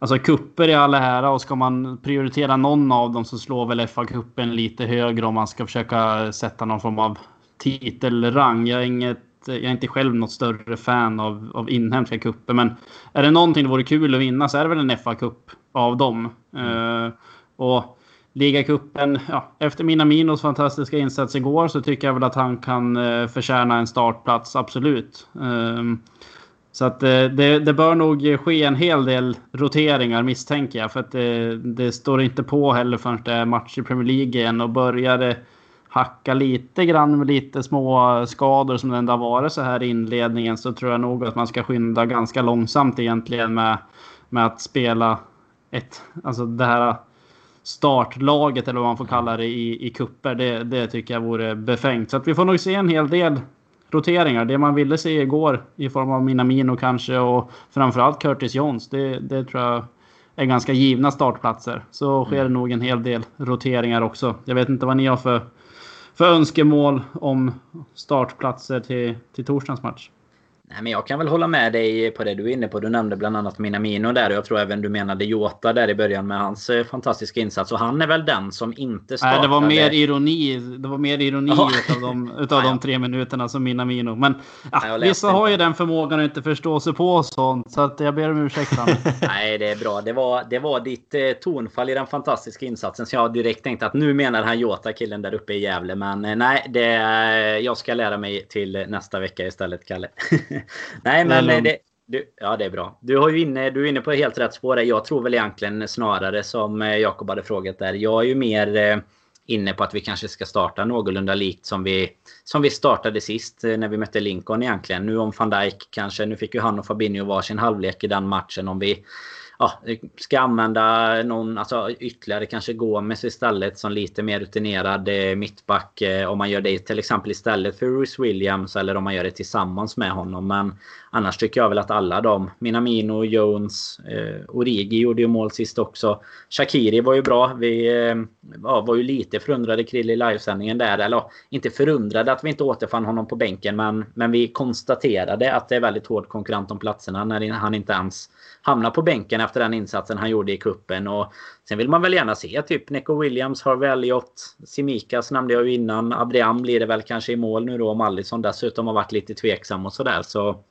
Alltså kupper i alla ära och ska man prioritera någon av dem så slår väl FA-cupen lite högre om man ska försöka sätta någon form av titelrang. Jag är inget jag är inte själv något större fan av, av inhemska kupper. Men är det någonting det vore kul att vinna så är det väl en FA-cup av dem. Mm. Uh, och ligacupen, ja, efter Minaminos fantastiska insats igår så tycker jag väl att han kan uh, förtjäna en startplats, absolut. Uh, så att det, det, bör nog ske en hel del roteringar misstänker jag. För att det, det står inte på heller förrän det är match i Premier League igen och börjar det hacka lite grann med lite små skador som det ändå har varit så här i inledningen så tror jag nog att man ska skynda ganska långsamt egentligen med, med att spela ett, alltså det här startlaget eller vad man får kalla det i, i kupper. Det, det tycker jag vore befängt. Så att vi får nog se en hel del roteringar. Det man ville se igår i form av Minamino kanske och framförallt Curtis Jones. Det, det tror jag är ganska givna startplatser. Så sker det mm. nog en hel del roteringar också. Jag vet inte vad ni har för, för önskemål om startplatser till, till torsdagens match. Nej, men jag kan väl hålla med dig på det du är inne på. Du nämnde bland annat Minamino där. Och jag tror även du menade Jota där i början med hans eh, fantastiska insats. Och han är väl den som inte startade... Nej, det var mer ironi. Det var mer ironi oh. utav, de, utav de tre minuterna som Minamino. Men ja, vissa har ju den förmågan att inte förstå sig på sånt. Så att jag ber om ursäkt. Nej, det är bra. Det var, det var ditt eh, tonfall i den fantastiska insatsen. Så jag direkt tänkte att nu menar han Jota, killen där uppe i Gävle. Men eh, nej, det, jag ska lära mig till nästa vecka istället, Kalle. Nej, men det, du, ja, det är bra. Du, har ju inne, du är inne på helt rätt spår. Jag tror väl egentligen snarare som eh, Jakob hade frågat där. Jag är ju mer eh, inne på att vi kanske ska starta någorlunda likt som vi, som vi startade sist eh, när vi mötte Lincoln egentligen. Nu om van Dijk kanske. Nu fick ju han och Fabinho varsin halvlek i den matchen. Om vi ja, ska använda någon, alltså ytterligare kanske Gomes istället som lite mer rutinerad eh, mittback. Eh, om man gör det till exempel istället för Bruce Williams eller om man gör det tillsammans med honom. Men annars tycker jag väl att alla de, Minamino, Jones, eh, Origi gjorde ju mål sist också. Shakiri var ju bra. Vi eh, ja, var ju lite förundrade Krill i livesändningen där. Eller inte förundrade att vi inte återfann honom på bänken. Men, men vi konstaterade att det är väldigt hård konkurrent om platserna när han inte ens hamnar på bänken efter den insatsen han gjorde i kuppen och Sen vill man väl gärna se typ Neco Williams, Harvey Elliot, Simikas nämnde jag ju innan. Abriam blir det väl kanske i mål nu då om Allison dessutom har varit lite tveksam och sådär. Så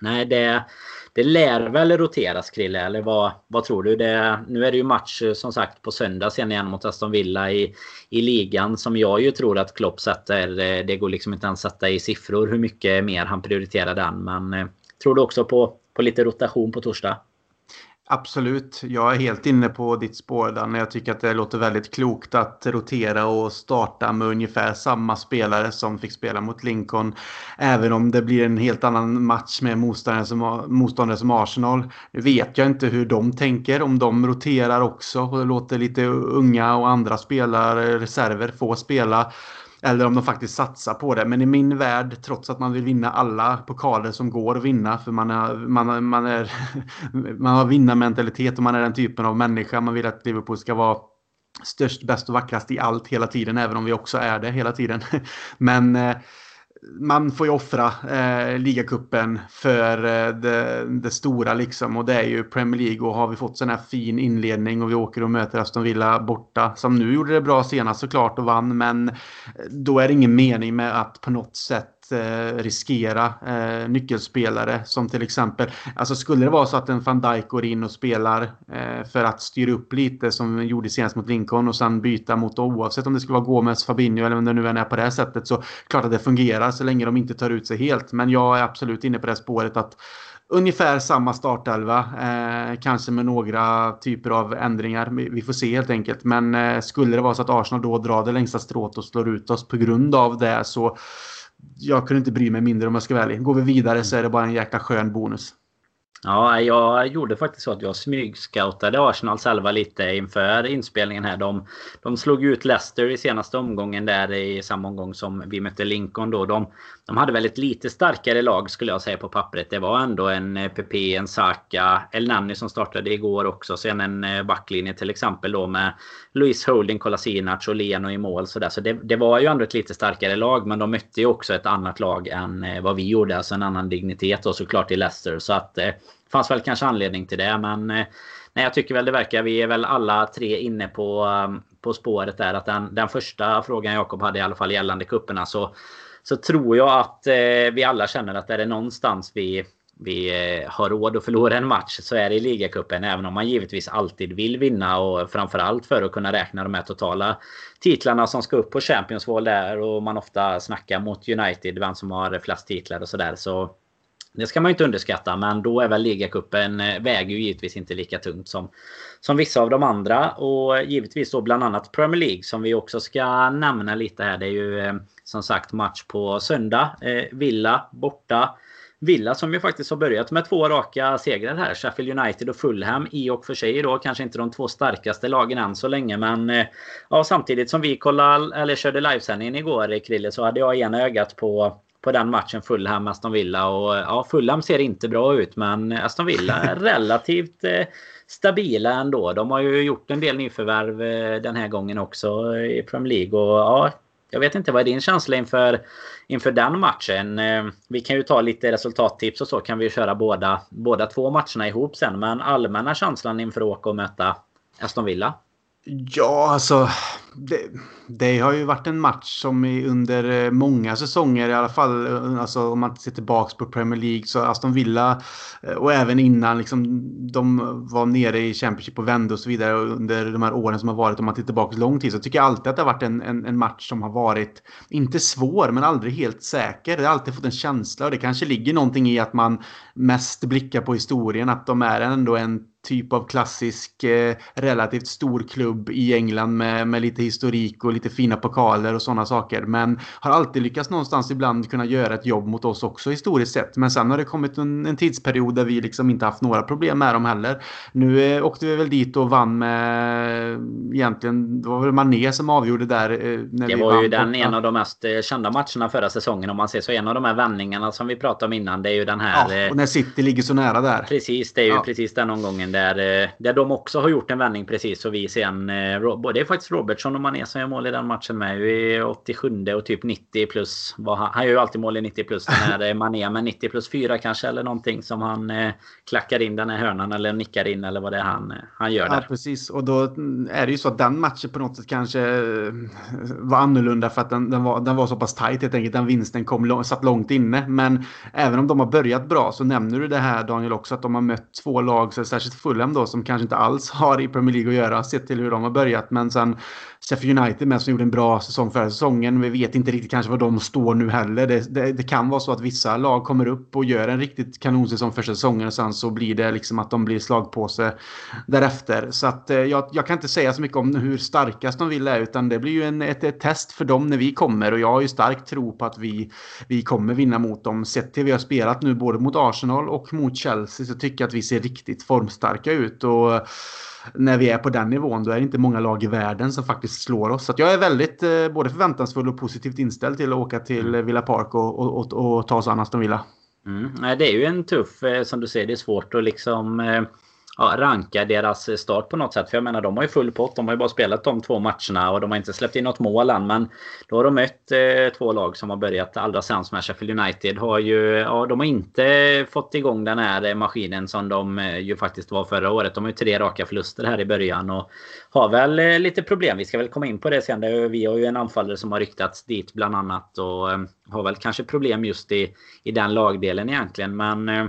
nej, det, det lär väl roteras Krille, eller vad, vad tror du? Det, nu är det ju match eh, som sagt på söndag sen igen mot Aston Villa i, i ligan som jag ju tror att Klopp sätter. Eh, det går liksom inte ens sätta i siffror hur mycket mer han prioriterar den. Men eh, tror du också på, på lite rotation på torsdag? Absolut. Jag är helt inne på ditt spår Danne. Jag tycker att det låter väldigt klokt att rotera och starta med ungefär samma spelare som fick spela mot Lincoln. Även om det blir en helt annan match med motståndare som, motståndare som Arsenal. Nu vet jag inte hur de tänker, om de roterar också och låter lite unga och andra spelare, reserver, få spela. Eller om de faktiskt satsar på det. Men i min värld, trots att man vill vinna alla pokaler som går att vinna, för man, är, man, man, är, man har vinnarmentalitet och man är den typen av människa. Man vill att Liverpool ska vara störst, bäst och vackrast i allt hela tiden, även om vi också är det hela tiden. Men eh, man får ju offra eh, ligacupen för eh, det, det, stora liksom. Och det är ju Premier League och har vi fått sån här fin inledning och vi åker och möter Aston Villa borta som nu gjorde det bra senast såklart och vann men eh, då är det ingen mening med att på något sätt eh, riskera eh, nyckelspelare som till exempel, alltså skulle det vara så att en van Dijk går in och spelar eh, för att styra upp lite som gjorde senast mot Lincoln och sen byta mot oavsett om det skulle vara Gomes, Fabinho eller om det nu än är på det här sättet så klart att det fungerar så länge de inte tar ut sig helt. Men jag är absolut inne på det spåret att ungefär samma startelva. Eh, kanske med några typer av ändringar. Vi får se helt enkelt. Men eh, skulle det vara så att Arsenal då drar det längsta strået och slår ut oss på grund av det så jag kunde inte bry mig mindre om jag ska vara ärlig. Går vi vidare så är det bara en jäkla skön bonus. Ja, jag gjorde faktiskt så att jag smygscoutade Arsenal själva lite inför inspelningen här. De, de slog ut Leicester i senaste omgången där i samma omgång som vi mötte Lincoln då. De, de hade väl ett lite starkare lag skulle jag säga på pappret. Det var ändå en eh, PP, en Saka, El Nani som startade igår också. Sen en eh, backlinje till exempel då med Luis Holding, Kolasinac och Leno i mål. Så, där. så det, det, var ju ändå ett lite starkare lag. Men de mötte ju också ett annat lag än eh, vad vi gjorde. Alltså en annan dignitet och såklart i Leicester. Så att det fanns väl kanske anledning till det. Men nej, jag tycker väl det verkar. Vi är väl alla tre inne på, på spåret där. Att den, den första frågan Jakob hade i alla fall gällande kupperna så så tror jag att eh, vi alla känner att är det någonstans vi, vi eh, har råd att förlora en match så är det i ligacupen. Även om man givetvis alltid vill vinna och framförallt för att kunna räkna de här totala titlarna som ska upp på Champions Wall där och man ofta snackar mot United, vem som har flest titlar och sådär. Så det ska man inte underskatta, men då är väl ligacupen eh, väger ju givetvis inte lika tungt som, som vissa av de andra. Och givetvis då bland annat Premier League som vi också ska nämna lite här. Det är ju eh, som sagt match på söndag. Eh, Villa borta. Villa som ju faktiskt har börjat med två raka segrar här. Sheffield United och Fulham i och för sig då kanske inte de två starkaste lagen än så länge. Men ja, samtidigt som vi kollade, eller körde livesändningen igår Krille så hade jag ena ögat på på den matchen Fulham-Aston Villa. Och ja, Fulham ser inte bra ut men Aston Villa är relativt eh, stabila ändå. De har ju gjort en del nyförvärv eh, den här gången också i Premier League. Och ja, jag vet inte, vad är din känsla inför, inför den matchen? Eh, vi kan ju ta lite resultattips och så kan vi köra båda, båda två matcherna ihop sen. Men allmänna känslan inför att åka och möta Aston Villa? Ja, alltså. Det, det, har ju varit en match som under eh, många säsonger i alla fall. Eh, alltså om man ser tillbaka på Premier League så Aston Villa eh, och även innan liksom de var nere i Championship och vände och så vidare under de här åren som har varit. Om man tittar tillbaka lång tid så tycker jag alltid att det har varit en, en, en, match som har varit inte svår men aldrig helt säker. Det har alltid fått en känsla och det kanske ligger någonting i att man mest blickar på historien att de är ändå en typ av klassisk eh, relativt stor klubb i England med, med lite historik och lite fina pokaler och sådana saker. Men har alltid lyckats någonstans ibland kunna göra ett jobb mot oss också historiskt sett. Men sen har det kommit en, en tidsperiod där vi liksom inte haft några problem med dem heller. Nu eh, åkte vi väl dit och vann med egentligen, det var väl Mané som avgjorde där. Eh, när det vi var ju den en av de mest eh, kända matcherna förra säsongen om man ser så. En av de här vändningarna som vi pratade om innan det är ju den här. Ja, och när City ligger så nära där. Precis, det är ju ja. precis den omgången där, eh, där de också har gjort en vändning precis. Och vi sen... Eh, det är faktiskt Robertson och Mané som gör mål i den matchen med. I 87 och typ 90 plus. Han, gör ju alltid mål i 90 plus. Den här Mané med 90 plus 4 kanske eller någonting som han eh, klackar in den här hörnan eller nickar in eller vad det är han, han gör där. Ja, precis. Och då är det ju så att den matchen på något sätt kanske var annorlunda för att den, den, var, den var så pass tajt helt enkelt. Den vinsten kom, satt långt inne. Men även om de har börjat bra så nämner du det här Daniel också att de har mött två lag, så särskilt Fulham då som kanske inte alls har i Premier League att göra sett till hur de har börjat. Men sen Sheffield United med som gjorde en bra säsong förra säsongen. Vi vet inte riktigt kanske var de står nu heller. Det, det, det, kan vara så att vissa lag kommer upp och gör en riktigt kanonsäsong första säsongen och sen så blir det liksom att de blir slagpåse därefter. Så att eh, jag, jag kan inte säga så mycket om hur starkast de vill är utan det blir ju en, ett, ett, test för dem när vi kommer och jag har ju stark tro på att vi, vi kommer vinna mot dem. Sett till vi har spelat nu både mot Arsenal och mot Chelsea så tycker jag att vi ser riktigt formstarka ut. Och när vi är på den nivån då är det inte många lag i världen som faktiskt slår oss. Så jag är väldigt eh, både förväntansfull och positivt inställd till att åka till mm. Villa Park och, och, och, och ta oss an Aston Villa. Mm. Det är ju en tuff, eh, som du säger, det är svårt att liksom eh, ja, ranka deras start på något sätt. För jag menar de har ju full pott. De har ju bara spelat de två matcherna och de har inte släppt in något mål än. Men då har de mött eh, två lag som har börjat allra sämst med. Sheffield United har ju... Ja, de har inte fått igång den här maskinen som de eh, ju faktiskt var förra året. De har ju tre raka förluster här i början och har väl eh, lite problem. Vi ska väl komma in på det sen. Vi har ju en anfallare som har ryktats dit bland annat och eh, har väl kanske problem just i, i den lagdelen egentligen. Men eh,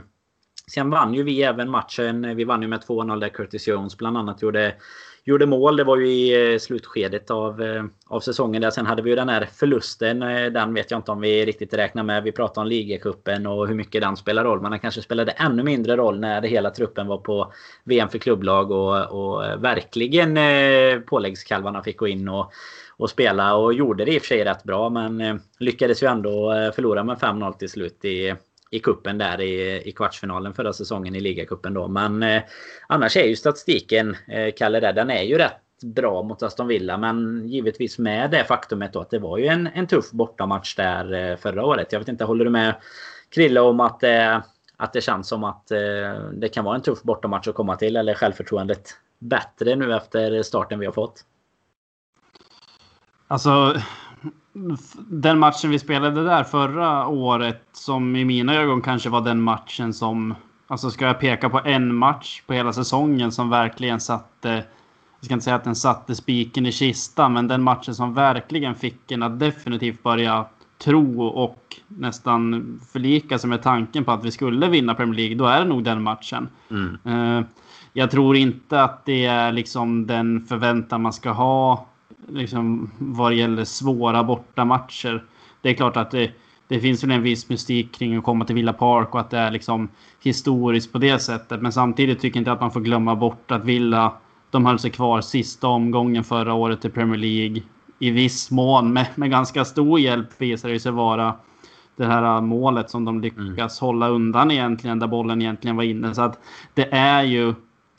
Sen vann ju vi även matchen. Vi vann ju med 2-0 där Curtis Jones bland annat gjorde, gjorde mål. Det var ju i eh, slutskedet av, eh, av säsongen. Där. Sen hade vi ju den här förlusten. Eh, den vet jag inte om vi riktigt räknar med. Vi pratade om ligacupen och hur mycket den spelar roll. Men den kanske spelade ännu mindre roll när hela truppen var på VM för klubblag och, och verkligen påläggskalvarna fick gå in och och spela och gjorde det i och för sig rätt bra men lyckades ju ändå förlora med 5-0 till slut i, i kuppen där i, i kvartsfinalen förra säsongen i ligacupen då. Men eh, annars är ju statistiken, eh, Kalle, där, den är ju rätt bra mot Aston Villa. Men givetvis med det faktumet då att det var ju en, en tuff bortamatch där eh, förra året. Jag vet inte, håller du med Krille om att, eh, att det känns som att eh, det kan vara en tuff bortamatch att komma till? Eller självförtroendet bättre nu efter starten vi har fått? Alltså, den matchen vi spelade där förra året som i mina ögon kanske var den matchen som... Alltså ska jag peka på en match på hela säsongen som verkligen satte... Jag ska inte säga att den satte spiken i kistan, men den matchen som verkligen fick en att definitivt börja tro och nästan förlika sig med tanken på att vi skulle vinna Premier League, då är det nog den matchen. Mm. Uh, jag tror inte att det är liksom den förväntan man ska ha liksom, vad gäller svåra bortamatcher. Det är klart att det, det finns väl en viss mystik kring att komma till Villa Park och att det är liksom historiskt på det sättet. Men samtidigt tycker jag inte att man får glömma bort att Villa, de höll sig kvar sista omgången förra året i Premier League. I viss mån med, med ganska stor hjälp visar det sig vara. det här målet som de lyckas mm. hålla undan egentligen, där bollen egentligen var inne. Så att det är ju,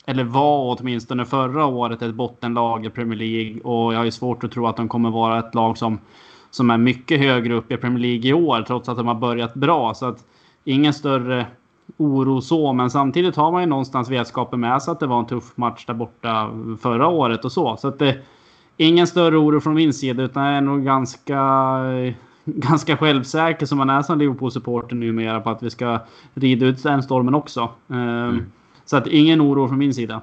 eller var åtminstone förra året, ett bottenlag i Premier League. Och jag har ju svårt att tro att de kommer vara ett lag som, som är mycket högre upp i Premier League i år, trots att de har börjat bra. Så att ingen större oro så, men samtidigt har man ju någonstans vetskapen med sig att det var en tuff match där borta förra året och så. Så att det, ingen större oro från min sida, utan jag är nog ganska, ganska självsäker som man är som Liverpool-supporter numera på att vi ska rida ut den stormen också. Ehm, mm. Så att ingen oro från min sida.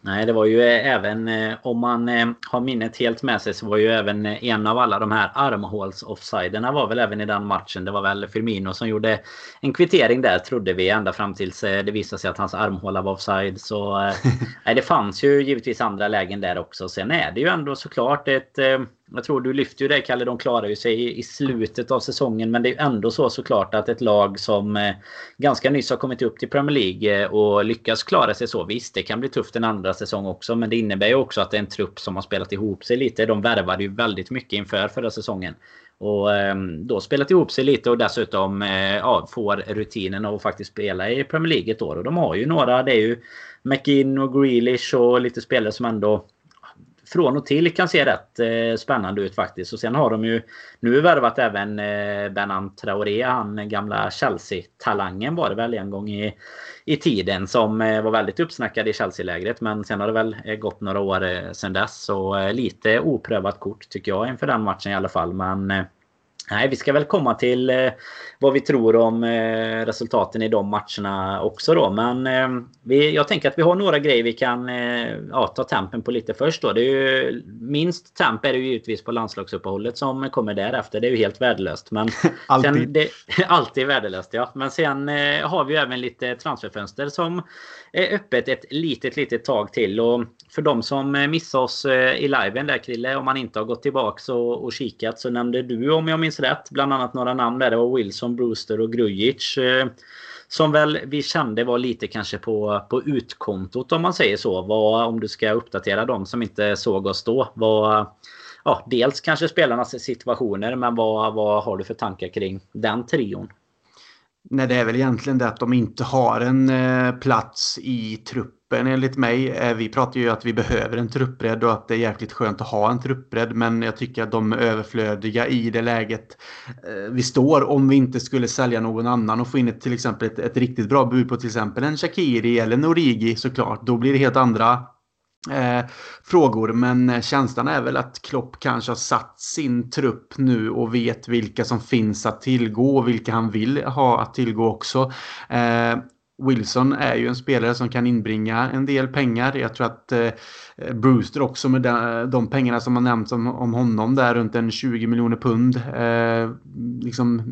Nej, det var ju även eh, om man eh, har minnet helt med sig så var ju även eh, en av alla de här armhåls offsiderna var väl även i den matchen. Det var väl Firmino som gjorde en kvittering där trodde vi ända fram tills det visade sig att hans armhåla var offside. Så nej, det fanns ju givetvis andra lägen där också. Sen är det ju ändå såklart ett jag tror du lyfter ju det Kalle, de klarar ju sig i, slutet av säsongen. Men det är ju ändå så såklart att ett lag som eh, ganska nyss har kommit upp till Premier League eh, och lyckas klara sig så. Visst, det kan bli tufft en andra säsong också. Men det innebär ju också att det är en trupp som har spelat ihop sig lite. De värvade ju väldigt mycket inför förra säsongen. Och ehm, då spelat ihop sig lite och dessutom eh, ja, får rutinen av att faktiskt spela i Premier League ett år. Och de har ju några, det är ju McInn och Grealish och lite spelare som ändå från och till kan se rätt eh, spännande ut faktiskt. Och sen har de ju nu värvat även eh, Benan Traoré, han eh, gamla Chelsea-talangen var det väl en gång i, i tiden som eh, var väldigt uppsnackad i Chelsea-lägret. Men sen har det väl eh, gått några år eh, sen dess. Så eh, lite oprövat kort tycker jag inför den matchen i alla fall. Men eh, Nej, vi ska väl komma till eh, vad vi tror om eh, resultaten i de matcherna också då. Men eh, vi, jag tänker att vi har några grejer vi kan eh, ja, ta tempen på lite först då. Det är ju, minst temp är det ju givetvis på landslagsuppehållet som kommer därefter. Det är ju helt värdelöst. Men alltid. Sen, det, alltid värdelöst ja. Men sen eh, har vi ju även lite transferfönster som är öppet ett litet, litet tag till. Och för de som eh, missade oss i liven där Krille, om man inte har gått tillbaks och, och kikat så nämnde du om jag minns rätt bland annat några namn där. Det var Wilson, Brewster och Grujic. Eh, som väl vi kände var lite kanske på, på utkontot om man säger så. Vad, om du ska uppdatera dem som inte såg oss då. Vad, ja, dels kanske spelarnas situationer men vad, vad har du för tankar kring den trion? Nej, det är väl egentligen det att de inte har en eh, plats i truppen enligt mig. Eh, vi pratar ju att vi behöver en truppbredd och att det är jäkligt skönt att ha en truppbredd. Men jag tycker att de är överflödiga i det läget eh, vi står om vi inte skulle sälja någon annan och få in ett, till exempel ett, ett riktigt bra bud på till exempel en Shakiri eller en Origi såklart. Då blir det helt andra eh, frågor. Men eh, känslan är väl att Klopp kanske har satt sin trupp nu och vet vilka som finns att tillgå och vilka han vill ha att tillgå också. Eh, Wilson är ju en spelare som kan inbringa en del pengar. Jag tror att eh, Eh, Brewster också med de, pengarna som har nämnts om, om honom där runt en 20 miljoner pund. Eh, liksom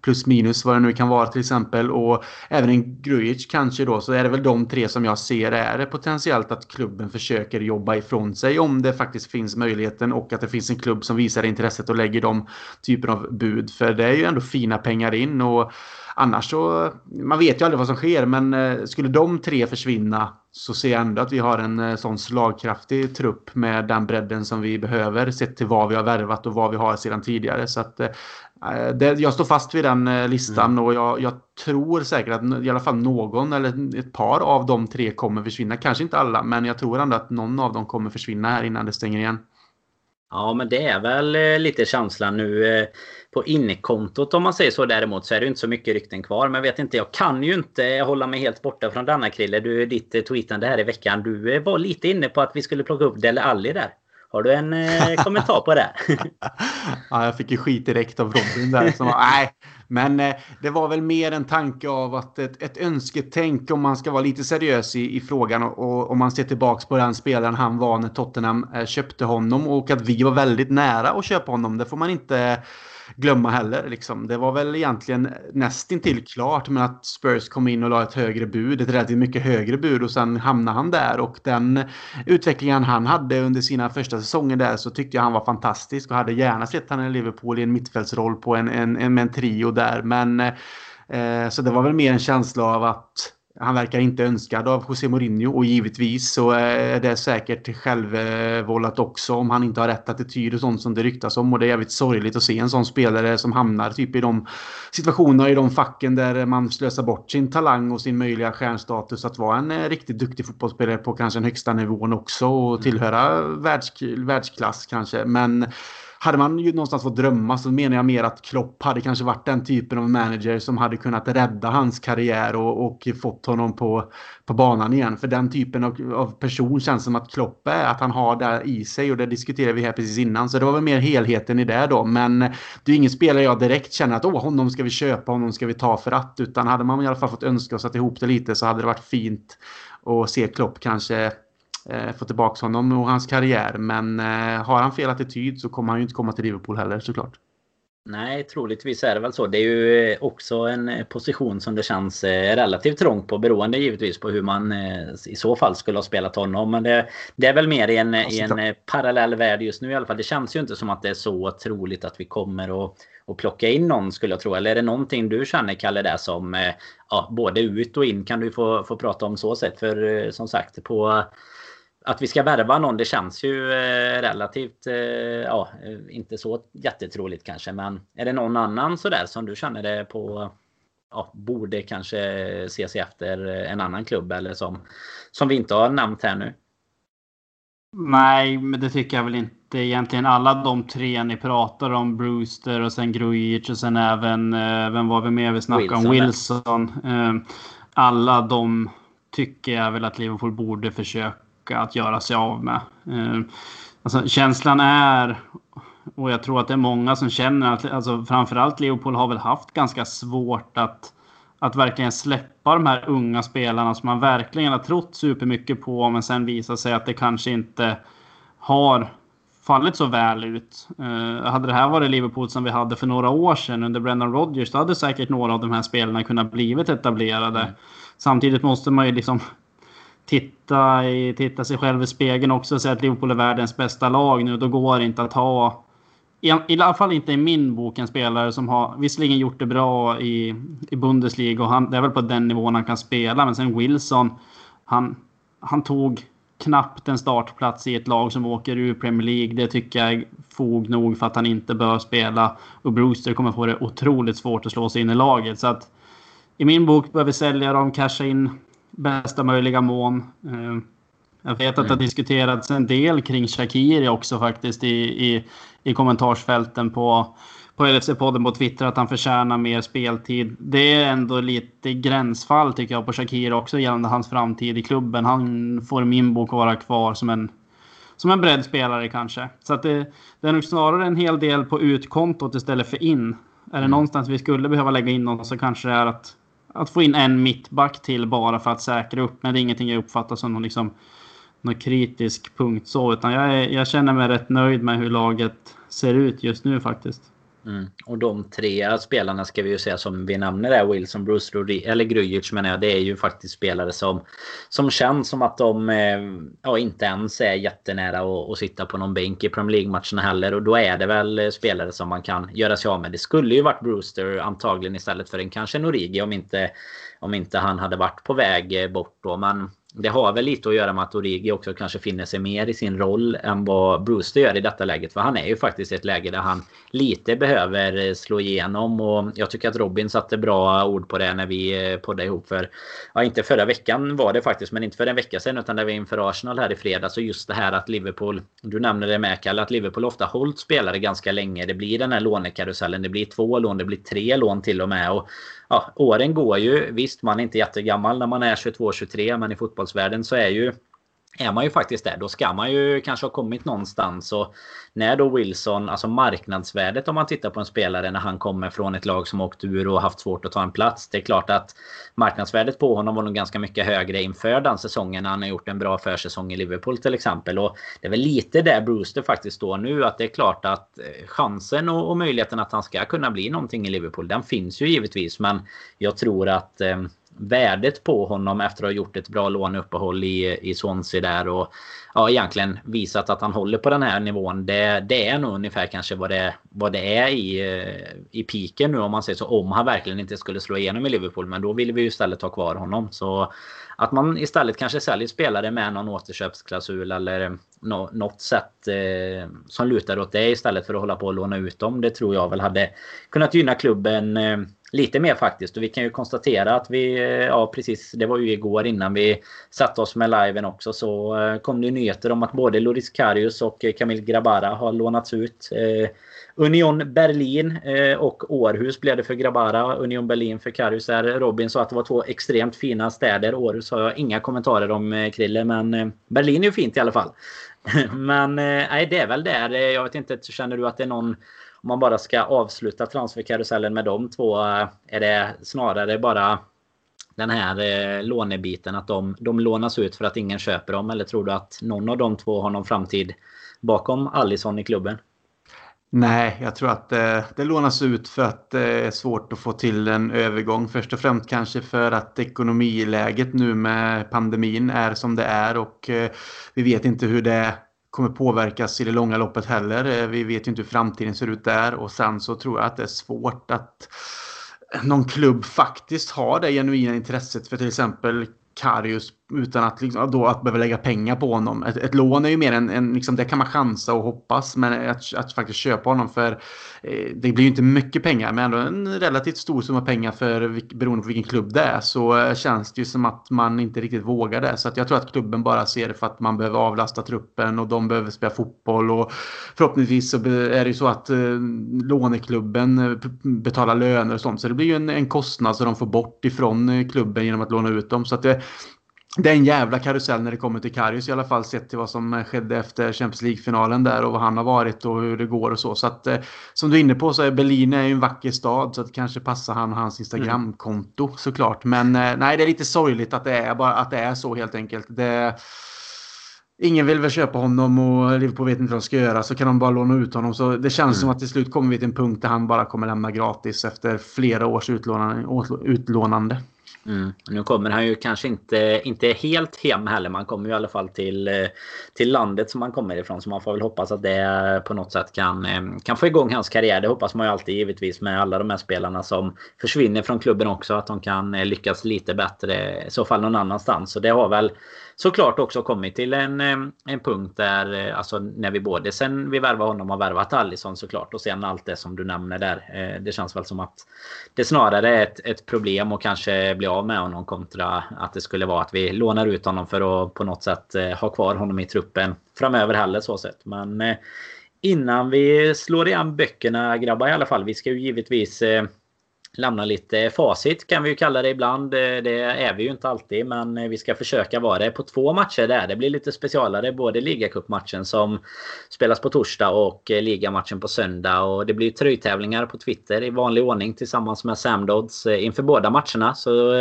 plus minus vad det nu kan vara till exempel. Och även en Grujic kanske då. Så är det väl de tre som jag ser är det potentiellt att klubben försöker jobba ifrån sig om det faktiskt finns möjligheten och att det finns en klubb som visar intresset och lägger de typen av bud. För det är ju ändå fina pengar in. och annars så, man vet ju aldrig vad som sker men eh, skulle de tre försvinna så ser jag ändå att vi har en eh, sån slagkraftig trupp med den bredden som vi behöver sett till vad vi har värvat och vad vi har sedan tidigare. Så att, eh, det, jag står fast vid den listan mm. och jag, jag, tror säkert att i alla fall någon eller ett par av de tre kommer försvinna. Kanske inte alla men jag tror ändå att någon av dem kommer försvinna här innan det stänger igen. Ja men det är väl lite känslan nu på innekontot om man säger så däremot så är det inte så mycket rykten kvar. Men vet inte, jag kan ju inte hålla mig helt borta från denna Krille. Du, ditt eh, tweetande här i veckan. Du eh, var lite inne på att vi skulle plocka upp Dele Alli där. Har du en eh, kommentar på det? ja, jag fick ju skit direkt av Robin där. Som, nej, men eh, det var väl mer en tanke av att ett, ett önsketänk om man ska vara lite seriös i, i frågan och om man ser tillbaks på den spelaren han var när Tottenham eh, köpte honom och att vi var väldigt nära att köpa honom. Det får man inte glömma heller. Liksom. Det var väl egentligen nästintill klart med att Spurs kom in och la ett högre bud, ett relativt mycket högre bud och sen hamnade han där och den utvecklingen han hade under sina första säsonger där så tyckte jag han var fantastisk och hade gärna sett han i Liverpool i en mittfältsroll på en, en, en, med en trio där. Men eh, så det var väl mer en känsla av att han verkar inte önskad av José Mourinho och givetvis så eh, är det säkert självvållat också om han inte har rätt attityd och sånt som det ryktas om. Och det är jävligt sorgligt att se en sån spelare som hamnar typ i de situationerna i de facken där man slösar bort sin talang och sin möjliga stjärnstatus att vara en eh, riktigt duktig fotbollsspelare på kanske den högsta nivån också och mm. tillhöra världsklass kanske. Men hade man ju någonstans fått drömma så menar jag mer att Klopp hade kanske varit den typen av manager som hade kunnat rädda hans karriär och, och fått honom på, på banan igen. För den typen av, av, person känns som att Klopp är, att han har där i sig och det diskuterade vi här precis innan. Så det var väl mer helheten i det då. Men det är ingen spelare jag direkt känner att åh, honom ska vi köpa, honom ska vi ta för att. Utan hade man i alla fall fått önska och satt ihop det lite så hade det varit fint att se Klopp kanske få tillbaka honom och hans karriär. Men eh, har han fel attityd så kommer han ju inte komma till Liverpool heller såklart. Nej, troligtvis är det väl så. Det är ju också en position som det känns eh, relativt trångt på beroende givetvis på hur man eh, i så fall skulle ha spelat honom. Men det, det är väl mer i en, i en eh, parallell värld just nu i alla fall. Det känns ju inte som att det är så troligt att vi kommer att och plocka in någon skulle jag tro. Eller är det någonting du känner Kalle där som ja, både ut och in kan du få, få prata om så sätt. För som sagt på att vi ska värva någon, det känns ju eh, relativt, eh, ja, inte så jättetroligt kanske. Men är det någon annan sådär som du känner det på, ja, borde kanske se sig efter en annan klubb eller som, som vi inte har nämnt här nu? Nej, men det tycker jag väl inte egentligen. Alla de tre ni pratar om, Brewster och sen Grujic och sen även, eh, vem var vi med vi snackade om? Wilson. Alla de tycker jag väl att Liverpool borde försöka att göra sig av med. Eh, alltså, känslan är, och jag tror att det är många som känner att alltså, framförallt Leopold har väl haft ganska svårt att, att verkligen släppa de här unga spelarna som man verkligen har trott supermycket på men sen visar sig att det kanske inte har fallit så väl ut. Uh, hade det här varit Liverpool som vi hade för några år sedan under Brendan Rodgers, då hade säkert några av de här spelarna kunnat blivit etablerade. Mm. Samtidigt måste man ju liksom titta, i, titta sig själv i spegeln också och säga att Liverpool är världens bästa lag nu. Då går det inte att ha, i, i alla fall inte i min bok, en spelare som har visserligen gjort det bra i, i Bundesliga och han, det är väl på den nivån han kan spela. Men sen Wilson, han, han tog knappt en startplats i ett lag som åker ur Premier League. Det tycker jag är fog nog för att han inte bör spela. Och Brewster kommer få det otroligt svårt att slå sig in i laget. Så att i min bok bör vi sälja dem, casha in bästa möjliga mån. Eh, jag vet att det har mm. diskuterats en del kring Shakiri också faktiskt i, i, i kommentarsfälten på, på LFC-podden på Twitter att han förtjänar mer speltid. Det är ändå lite gränsfall tycker jag på Shakiri också gällande hans framtid i klubben. Han får i min bok vara kvar som en, som en breddspelare kanske. Så att det, det är nog snarare en hel del på utkontot istället för in. Är det mm. någonstans vi skulle behöva lägga in någon så kanske det är att att få in en mittback till bara för att säkra upp. Men det är ingenting jag uppfattar som någon, liksom, någon kritisk punkt så. Utan jag, är, jag känner mig rätt nöjd med hur laget ser ut just nu faktiskt. Mm. Och de tre spelarna ska vi ju säga som vi nämner är Wilson, Bruce, Rodri eller Grujic menar jag. Det är ju faktiskt spelare som, som känns som att de eh, ja, inte ens är jättenära att, att sitta på någon bänk i Premier League-matcherna heller. Och då är det väl eh, spelare som man kan göra sig av med. Det skulle ju varit Brewster antagligen istället för en kanske Norigi om inte, om inte han hade varit på väg eh, bort då. Men det har väl lite att göra med att Origi också kanske finner sig mer i sin roll än vad Brewster gör i detta läget. För han är ju faktiskt i ett läge där han lite behöver eh, slå igenom. Och jag tycker att Robin satte bra ord på det när vi eh, poddade ihop för... Ja, inte förra veckan var det faktiskt, men inte för en vecka sedan utan det var inför Arsenal här i fredags. Och just det här att Liverpool... Du nämnde det med Kalle, att Liverpool ofta hållit spelare ganska länge. Det blir den här lånekarusellen. Det blir två lån, det blir tre lån till och med. Och ja, åren går ju. Visst, man är inte jättegammal när man är 22-23, men i fotbollsvärlden så är ju är man ju faktiskt där, då ska man ju kanske ha kommit någonstans. Och när då Wilson, alltså marknadsvärdet om man tittar på en spelare när han kommer från ett lag som åkt ur och haft svårt att ta en plats. Det är klart att marknadsvärdet på honom var nog ganska mycket högre inför den säsongen när han har gjort en bra försäsong i Liverpool till exempel. Och det är väl lite där Brewster faktiskt står nu. Att det är klart att eh, chansen och, och möjligheten att han ska kunna bli någonting i Liverpool, den finns ju givetvis. Men jag tror att eh, värdet på honom efter att ha gjort ett bra låneuppehåll i, i Swansea där och ja, egentligen visat att han håller på den här nivån. Det, det är nog ungefär kanske vad det, vad det är i, eh, i piken nu om man säger så. Om han verkligen inte skulle slå igenom i Liverpool. Men då vill vi ju istället ha kvar honom. Så att man istället kanske säljer spelare med någon återköpsklausul eller eh, något sätt eh, som lutar åt det istället för att hålla på och låna ut dem. Det tror jag väl hade kunnat gynna klubben eh, lite mer faktiskt. Och vi kan ju konstatera att vi, eh, ja precis, det var ju igår innan vi satte oss med liven också så eh, kom det nyheter om att både Loris Karius och Kamil Grabara har lånats ut. Union Berlin och Århus blev det för Grabara. Union Berlin för Karius. Där Robin sa att det var två extremt fina städer. Århus så har jag inga kommentarer om eh, Krille men eh, Berlin är ju fint i alla fall. Men eh, nej, det är väl där. Jag vet inte, känner du att det är någon om man bara ska avsluta transferkarusellen med de två är det snarare bara den här lånebiten att de, de lånas ut för att ingen köper dem? Eller tror du att någon av de två har någon framtid bakom Allison i klubben? Nej, jag tror att eh, det lånas ut för att eh, det är svårt att få till en övergång. Först och främst kanske för att ekonomiläget nu med pandemin är som det är och eh, vi vet inte hur det kommer påverkas i det långa loppet heller. Eh, vi vet ju inte hur framtiden ser ut där och sen så tror jag att det är svårt att någon klubb faktiskt har det genuina intresset för till exempel Karius utan att, liksom, då, att behöva lägga pengar på honom. Ett, ett lån är ju mer en, en liksom, det kan man chansa och hoppas. Men att, att faktiskt köpa honom för eh, det blir ju inte mycket pengar men ändå en relativt stor summa pengar för beroende på vilken klubb det är. Så eh, känns det ju som att man inte riktigt vågar det. Så att jag tror att klubben bara ser det för att man behöver avlasta truppen och de behöver spela fotboll. Och förhoppningsvis så är det ju så att eh, låneklubben eh, betalar löner och sånt. Så det blir ju en, en kostnad som de får bort ifrån eh, klubben genom att låna ut dem. Så att det, det är en jävla karusell när det kommer till Karius i alla fall sett till vad som skedde efter Champions League-finalen där och vad han har varit och hur det går och så. Så att eh, som du är inne på så är Berlin är en vacker stad så att kanske passar han och hans Instagram-konto mm. såklart. Men eh, nej, det är lite sorgligt att det är, bara, att det är så helt enkelt. Det, Ingen vill väl köpa honom och Liverpool vet inte vad de ska göra så kan de bara låna ut honom. Så det känns mm. som att till slut kommer vi till en punkt där han bara kommer lämna gratis efter flera års utlånande. Mm. Nu kommer han ju kanske inte, inte helt hem heller. Man kommer ju i alla fall till, eh, till landet som han kommer ifrån. Så man får väl hoppas att det på något sätt kan, eh, kan få igång hans karriär. Det hoppas man ju alltid givetvis med alla de här spelarna som försvinner från klubben också. Att de kan eh, lyckas lite bättre i så fall någon annanstans. Så det har väl såklart också kommit till en, en punkt där, eh, alltså när vi både sen vi värvade honom och värvat Allison såklart och sen allt det som du nämner där. Eh, det känns väl som att det snarare är ett, ett problem och kanske bli av med honom kontra att det skulle vara att vi lånar ut honom för att på något sätt eh, ha kvar honom i truppen framöver heller så sett. Men innan vi slår igen böckerna grabbar i alla fall. Vi ska ju givetvis lämna lite facit kan vi ju kalla det ibland. Eh, det är vi ju inte alltid men eh, vi ska försöka vara det på två matcher där. Det blir lite specialare. Både ligacupmatchen som spelas på torsdag och eh, ligamatchen på söndag. Och det blir tröjtävlingar på Twitter i vanlig ordning tillsammans med Samdods inför båda matcherna. Så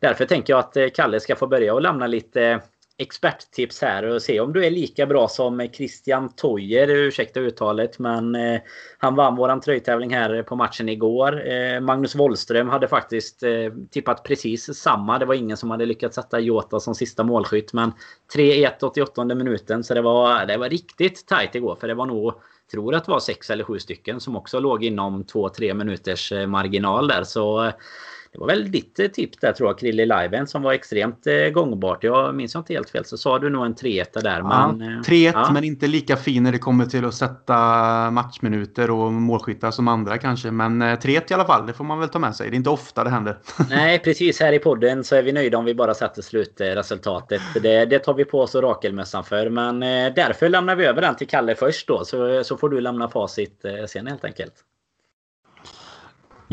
därför tänker jag att Kalle ska få börja och lämna lite experttips här och se om du är lika bra som Christian Toyer, ursäkta uttalet, men eh, han vann våran tröjtävling här på matchen igår. Eh, Magnus Wollström hade faktiskt eh, tippat precis samma. Det var ingen som hade lyckats sätta Jota som sista målskytt, men 3-1 88 minuten, så det var, det var riktigt tajt igår, för det var nog tror att det var sex eller sju stycken som också låg inom 2-3 minuters eh, marginal där. Så eh, det var väl ditt eh, tips där tror jag, Krille Liven, som var extremt eh, gångbart. Jag minns inte helt fel så sa du nog en 3-1 där. Ja, men, 3-1 eh, ja. men inte lika fin när det kommer till att sätta matchminuter och målskyttar som andra kanske. Men 3-1 i alla fall, det får man väl ta med sig. Det är inte ofta det händer. Nej, precis. Här i podden så är vi nöjda om vi bara sätter slutresultatet. Det, det tar vi på oss rakelmössan för. Men därför lämnar vi över den till Kalle först då. Så, så får du lämna facit sen helt enkelt.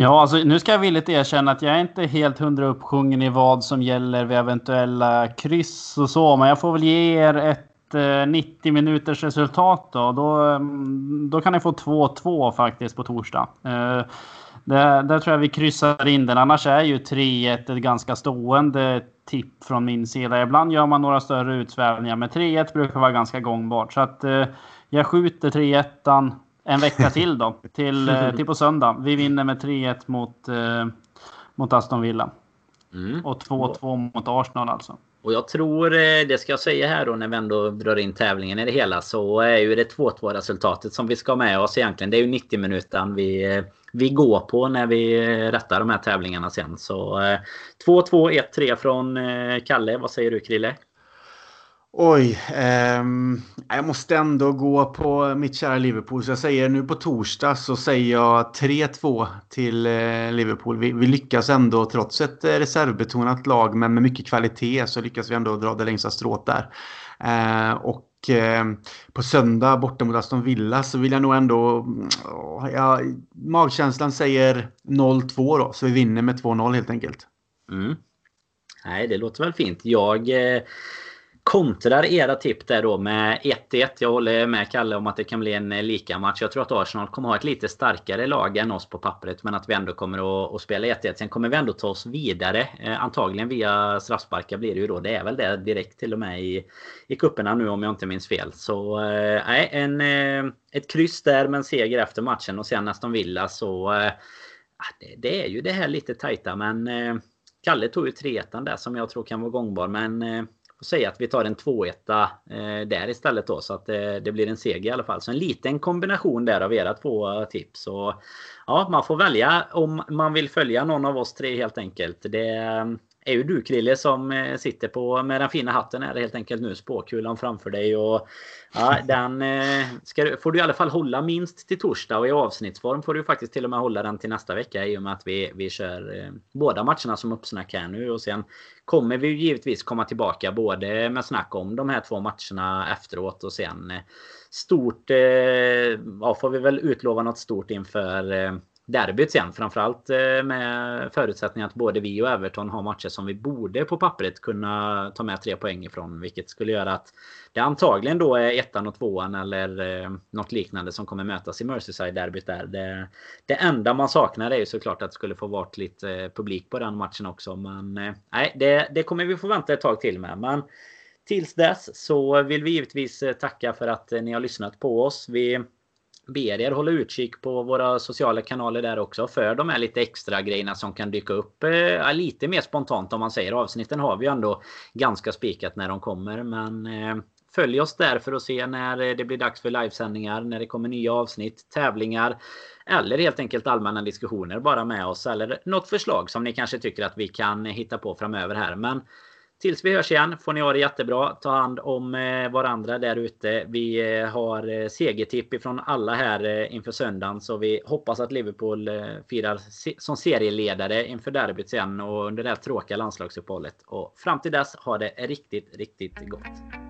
Ja, alltså, nu ska jag villigt erkänna att jag är inte helt hundra uppsjungen i vad som gäller vid eventuella kryss och så. Men jag får väl ge er ett eh, 90 minuters resultat då. Då, mm, då kan ni få 2-2 faktiskt på torsdag. Eh, där, där, tror jag vi kryssar in den. Annars är ju 3-1 ett ganska stående tipp från min sida. Ibland gör man några större utsvävningar, men 3-1 brukar vara ganska gångbart. Så att eh, jag skjuter 3-1 en vecka till då. Till, eh, till på söndag. Vi vinner med 3-1 mot, eh, mot Aston Villa. Mm. Och 2-2 mot Arsenal alltså. Och jag tror, eh, det ska jag säga här då när vi ändå drar in tävlingen i det hela, så är ju det 2-2 resultatet som vi ska ha med oss egentligen. Det är ju 90 minuter vi, eh, vi går på när vi rättar de här tävlingarna sen. Så 2-2, 1-3 från Kalle. Vad säger du Krille? Oj, eh, jag måste ändå gå på mitt kära Liverpool. Så jag säger nu på torsdag så säger jag 3-2 till eh, Liverpool. Vi, vi, lyckas ändå trots ett eh, reservbetonat lag men med mycket kvalitet så lyckas vi ändå dra det längsta strået där. Eh, och ehm, på söndag borta mot Aston Villa så vill jag nog ändå... Ja, magkänslan säger 0-2 då, så vi vinner med 2-0 helt enkelt. Mm. Nej, det låter väl fint. Jag eh, kontrar era tipp där då med 1-1. Jag håller med Kalle om att det kan bli en eh, lika match. Jag tror att Arsenal kommer ha ett lite starkare lag än oss på pappret. Men att vi ändå kommer att, att spela 1-1. Sen kommer vi ändå ta oss vidare. Eh, antagligen via straffsparkar blir det ju då. Det är väl det direkt till och med i, i kupperna nu om jag inte minns fel. Så eh, nej, eh, en, eh, ett kryss där men seger efter matchen och sen Aston Villa så... Eh, ah, det, det, är ju det här lite tajta men... Eh, Kalle tog ju 3-1 där som jag tror kan vara gångbar men får säga att vi tar en 2-1 eh, där istället då. Så att det, eh, det, blir en seger i alla fall. Så en liten kombination där av era två tips. Och, ja, man får välja om man vill följa någon av oss tre helt enkelt. Det är ju du Krille som eh, sitter på med den fina hatten här helt enkelt nu. Spåkulan framför dig. Och, ja, den eh, ska, får du i alla fall hålla minst till torsdag. Och i avsnittsform får du faktiskt till och med hålla den till nästa vecka. I och med att vi, vi kör eh, båda matcherna som uppsnack här nu. Och sen kommer vi givetvis komma tillbaka både med snack om de här två matcherna efteråt och sen stort... Ja, får vi väl utlova något stort inför derbyt sen. Framförallt eh, med förutsättning att både vi och Everton har matcher som vi borde på pappret kunna ta med tre poäng ifrån. Vilket skulle göra att det antagligen då är ettan och tvåan eller eh, något liknande som kommer mötas i Merseyside-derbyt där. Det, det enda man saknar är ju såklart att det skulle få varit lite eh, publik på den matchen också. Men eh, nej, det, det kommer vi få vänta ett tag till med. Men tills dess så vill vi givetvis tacka för att ni har lyssnat på oss. Vi ber er hålla utkik på våra sociala kanaler där också för de här lite extra grejerna som kan dyka upp eh, lite mer spontant om man säger. Avsnitten har vi ju ändå ganska spikat när de kommer men eh, Följ oss där för att se när det blir dags för livesändningar, när det kommer nya avsnitt, tävlingar eller helt enkelt allmänna diskussioner bara med oss eller något förslag som ni kanske tycker att vi kan hitta på framöver här. Men tills vi hörs igen får ni ha det jättebra. Ta hand om eh, varandra där ute. Vi eh, har eh, segertipp ifrån alla här inför söndagen så vi hoppas att Liverpool firar som serieledare inför derbyt sen och under det här tråkiga landslagsuppehållet. Och fram till dess ha det riktigt, riktigt gott.